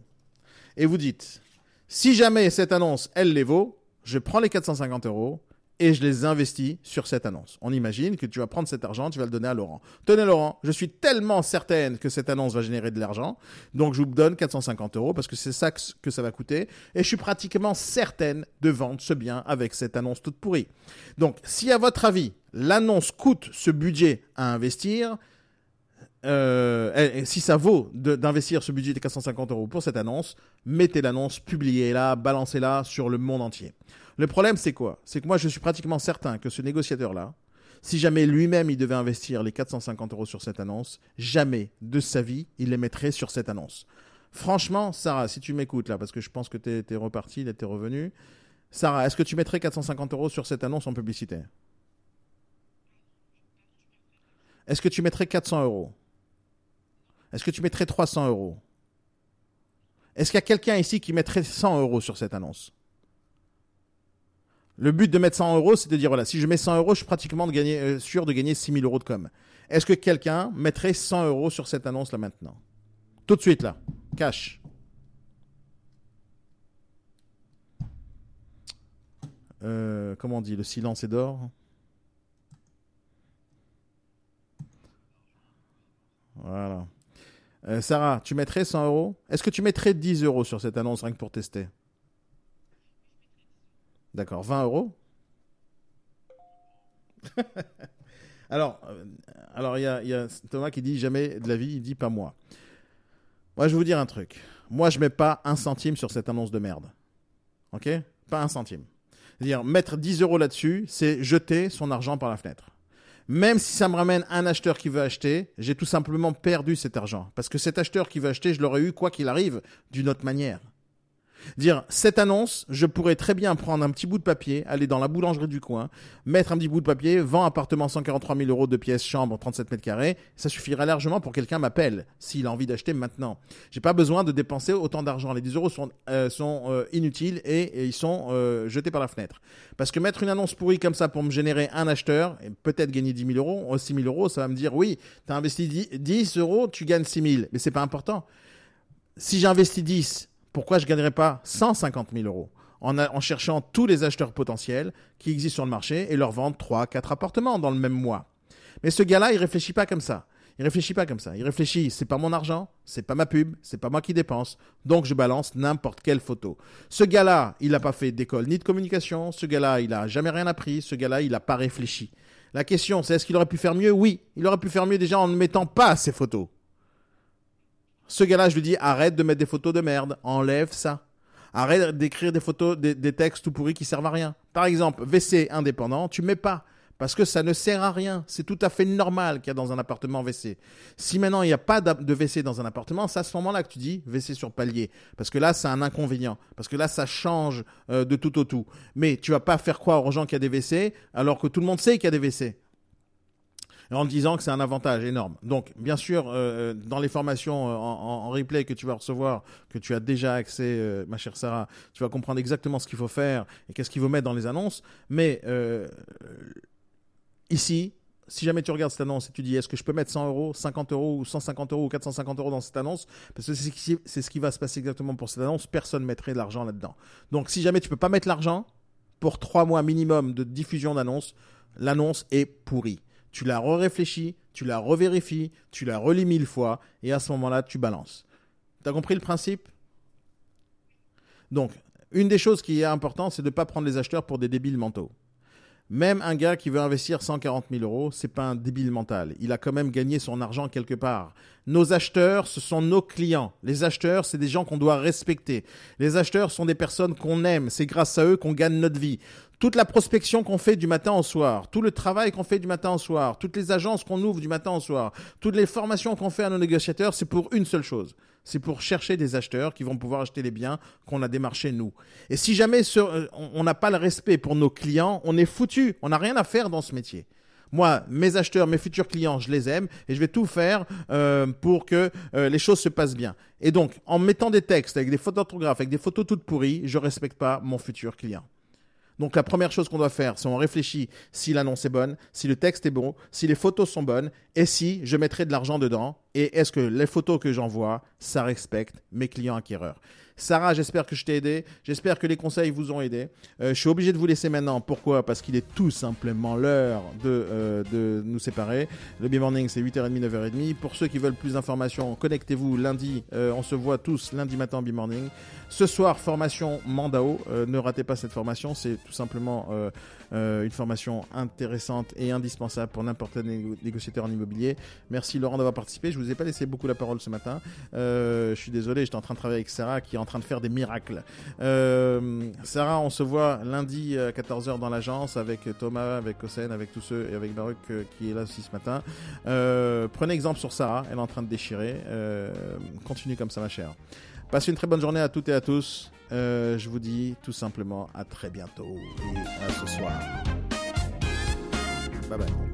Et vous dites, si jamais cette annonce, elle les vaut, je prends les 450 euros et je les investis sur cette annonce. On imagine que tu vas prendre cet argent, tu vas le donner à Laurent. Tenez Laurent, je suis tellement certaine que cette annonce va générer de l'argent, donc je vous donne 450 euros parce que c'est ça que ça va coûter, et je suis pratiquement certaine de vendre ce bien avec cette annonce toute pourrie. Donc si à votre avis, l'annonce coûte ce budget à investir, euh, si ça vaut d'investir ce budget de 450 euros pour cette annonce, mettez l'annonce, publiez-la, balancez-la sur le monde entier. Le problème, c'est quoi? C'est que moi, je suis pratiquement certain que ce négociateur-là, si jamais lui-même il devait investir les 450 euros sur cette annonce, jamais de sa vie il les mettrait sur cette annonce. Franchement, Sarah, si tu m'écoutes là, parce que je pense que tu es, reparti, tu es revenu. Sarah, est-ce que tu mettrais 450 euros sur cette annonce en publicité? Est-ce que tu mettrais 400 euros? Est-ce que tu mettrais 300 euros? Est-ce qu'il y a quelqu'un ici qui mettrait 100 euros sur cette annonce? Le but de mettre 100 euros, c'est de dire, voilà, si je mets 100 euros, je suis pratiquement euh, sûr de gagner 6000 euros de com. Est-ce que quelqu'un mettrait 100 euros sur cette annonce là maintenant? Tout de suite là, cash. Euh, comment on dit? Le silence est d'or Voilà. Euh, Sarah, tu mettrais 100 euros? Est-ce que tu mettrais 10 euros sur cette annonce rien que pour tester? D'accord, 20 euros? [laughs] Alors, euh, alors il y a, Thomas qui dit jamais de la vie, il dit pas moi. Moi, je vais vous dire un truc. Moi, je mets pas un centime sur cette annonce de merde. Ok? Pas un centime. dire mettre 10 euros là-dessus, c'est jeter son argent par la fenêtre. Même si ça me ramène un acheteur qui veut acheter, j'ai tout simplement perdu cet argent. Parce que cet acheteur qui veut acheter, je l'aurais eu quoi qu'il arrive, d'une autre manière. Dire cette annonce, je pourrais très bien prendre un petit bout de papier, aller dans la boulangerie du coin, mettre un petit bout de papier, vend appartement 143 000 euros de pièces, chambre 37 mètres carrés, ça suffirait largement pour quelqu'un m'appelle s'il a envie d'acheter maintenant. J'ai pas besoin de dépenser autant d'argent. Les 10 euros sont, euh, euh, inutiles et, ils sont euh, jetés par la fenêtre. Parce que mettre une annonce pourrie comme ça pour me générer un acheteur et peut-être gagner 10 000 euros, 6 000 euros, ça va me dire oui, tu as investi 10, euros, tu gagnes 6 000, mais c'est pas important. Si j'investis 10 pourquoi je ne gagnerais pas 150 000 euros en, cherchant tous les acheteurs potentiels qui existent sur le marché et leur vendre 3, 4 appartements dans le même mois Mais ce gars-là, il réfléchit pas comme ça. Il réfléchit pas comme ça. Il réfléchit, c'est pas mon argent, c'est pas ma pub, c'est pas moi qui dépense, donc je balance n'importe quelle photo. Ce gars-là, il n'a pas fait d'école ni de communication. Ce gars-là, il n'a jamais rien appris. Ce gars-là, il n'a pas réfléchi. La question, c'est est-ce qu'il aurait pu faire mieux? Oui, il aurait pu faire mieux déjà en ne mettant pas ses photos. Ce gars-là, je lui dis, arrête de mettre des photos de merde, enlève ça. Arrête d'écrire des photos, des, textes tout pourris qui servent à rien. Par exemple, WC indépendant, tu mets pas. Parce que ça ne sert à rien. C'est tout à fait normal qu'il y a dans un appartement WC. Si maintenant il n'y a pas de WC dans un appartement, c'est à ce moment-là que tu dis WC sur palier. Parce que là, c'est un inconvénient. Parce que là, ça change euh, de tout au tout. Mais tu vas pas faire croire aux gens qu'il y a des WC alors que tout le monde sait qu'il y a des WC en disant que c'est un avantage énorme. Donc, bien sûr, euh, euh, dans les formations euh, en, replay que tu vas recevoir, que tu as déjà accès, ma chère Sarah, tu vas comprendre exactement ce qu'il faut faire et qu'est-ce qu'il faut mettre dans les annonces. Mais ici, si jamais tu regardes cette annonce et tu dis est-ce que je peux mettre 100 euros, 50 euros ou 150 euros ou 450 euros dans cette annonce, parce que c'est ce qui va se passer exactement pour cette annonce, personne ne mettrait de l'argent là-dedans. Donc si jamais tu peux pas mettre l'argent, pour trois mois minimum de diffusion d'annonce, l'annonce est pourrie tu la re-réfléchis, tu la revérifies, tu la relis mille fois, et à ce moment-là, tu balances. Tu as compris le principe? Donc, une des choses qui est importante, c'est de ne pas prendre les acheteurs pour des débiles mentaux. Même un gars qui veut investir 140 000 euros, c'est pas un débile mental. Il a quand même gagné son argent quelque part. Nos acheteurs, ce sont nos clients. Les acheteurs, c'est des gens qu'on doit respecter. Les acheteurs sont des personnes qu'on aime. C'est grâce à eux qu'on gagne notre vie toute la prospection qu'on fait du matin au soir, tout le travail qu'on fait du matin au soir, toutes les agences qu'on ouvre du matin au soir, toutes les formations qu'on fait à nos négociateurs, c'est pour une seule chose. C'est pour chercher des acheteurs qui vont pouvoir acheter les biens qu'on a démarchés nous. Et si jamais euh, on n'a pas le respect pour nos clients, on est foutu. On n'a rien à faire dans ce métier. Moi, mes acheteurs, mes futurs clients, je les aime et je vais tout faire euh, pour que euh, les choses se passent bien. Et donc, en mettant des textes avec des fautes d'orthographe, avec des photos toutes pourries, je respecte pas mon futur client. Donc la première chose qu'on doit faire, c'est on réfléchit si l'annonce est bonne, si le texte est bon, si les photos sont bonnes, et si je mettrai de l'argent dedans, et est-ce que les photos que j'envoie, ça respecte mes clients acquéreurs. Sarah, j'espère que je t'ai aidé. J'espère que les conseils vous ont aidé. Euh, je suis obligé de vous laisser maintenant. Pourquoi? Parce qu'il est tout simplement l'heure de, euh, de nous séparer. Le B-Morning, c'est 8h30, 9h30. Pour ceux qui veulent plus d'informations, connectez-vous lundi. Euh, on se voit tous lundi matin B-Morning. Ce soir, formation Mandao. ne ratez pas cette formation. C'est tout simplement une formation intéressante et indispensable pour n'importe quel négociateur en immobilier. Merci Laurent d'avoir participé. Je vous ai pas laissé beaucoup la parole ce matin. je suis désolé, j'étais en train de travailler avec Sarah qui est en train de faire des miracles. Euh, Sarah, on se voit lundi à 14h dans l'agence avec Thomas, avec Hossein, avec tous ceux et avec Baruch euh, qui est là aussi ce matin. Euh, prenez exemple sur Sarah, elle est en train de déchirer. continue comme ça, ma chère. Passez une très bonne journée à toutes et à tous. Je vous dis tout simplement à très bientôt et à ce soir. Bye bye.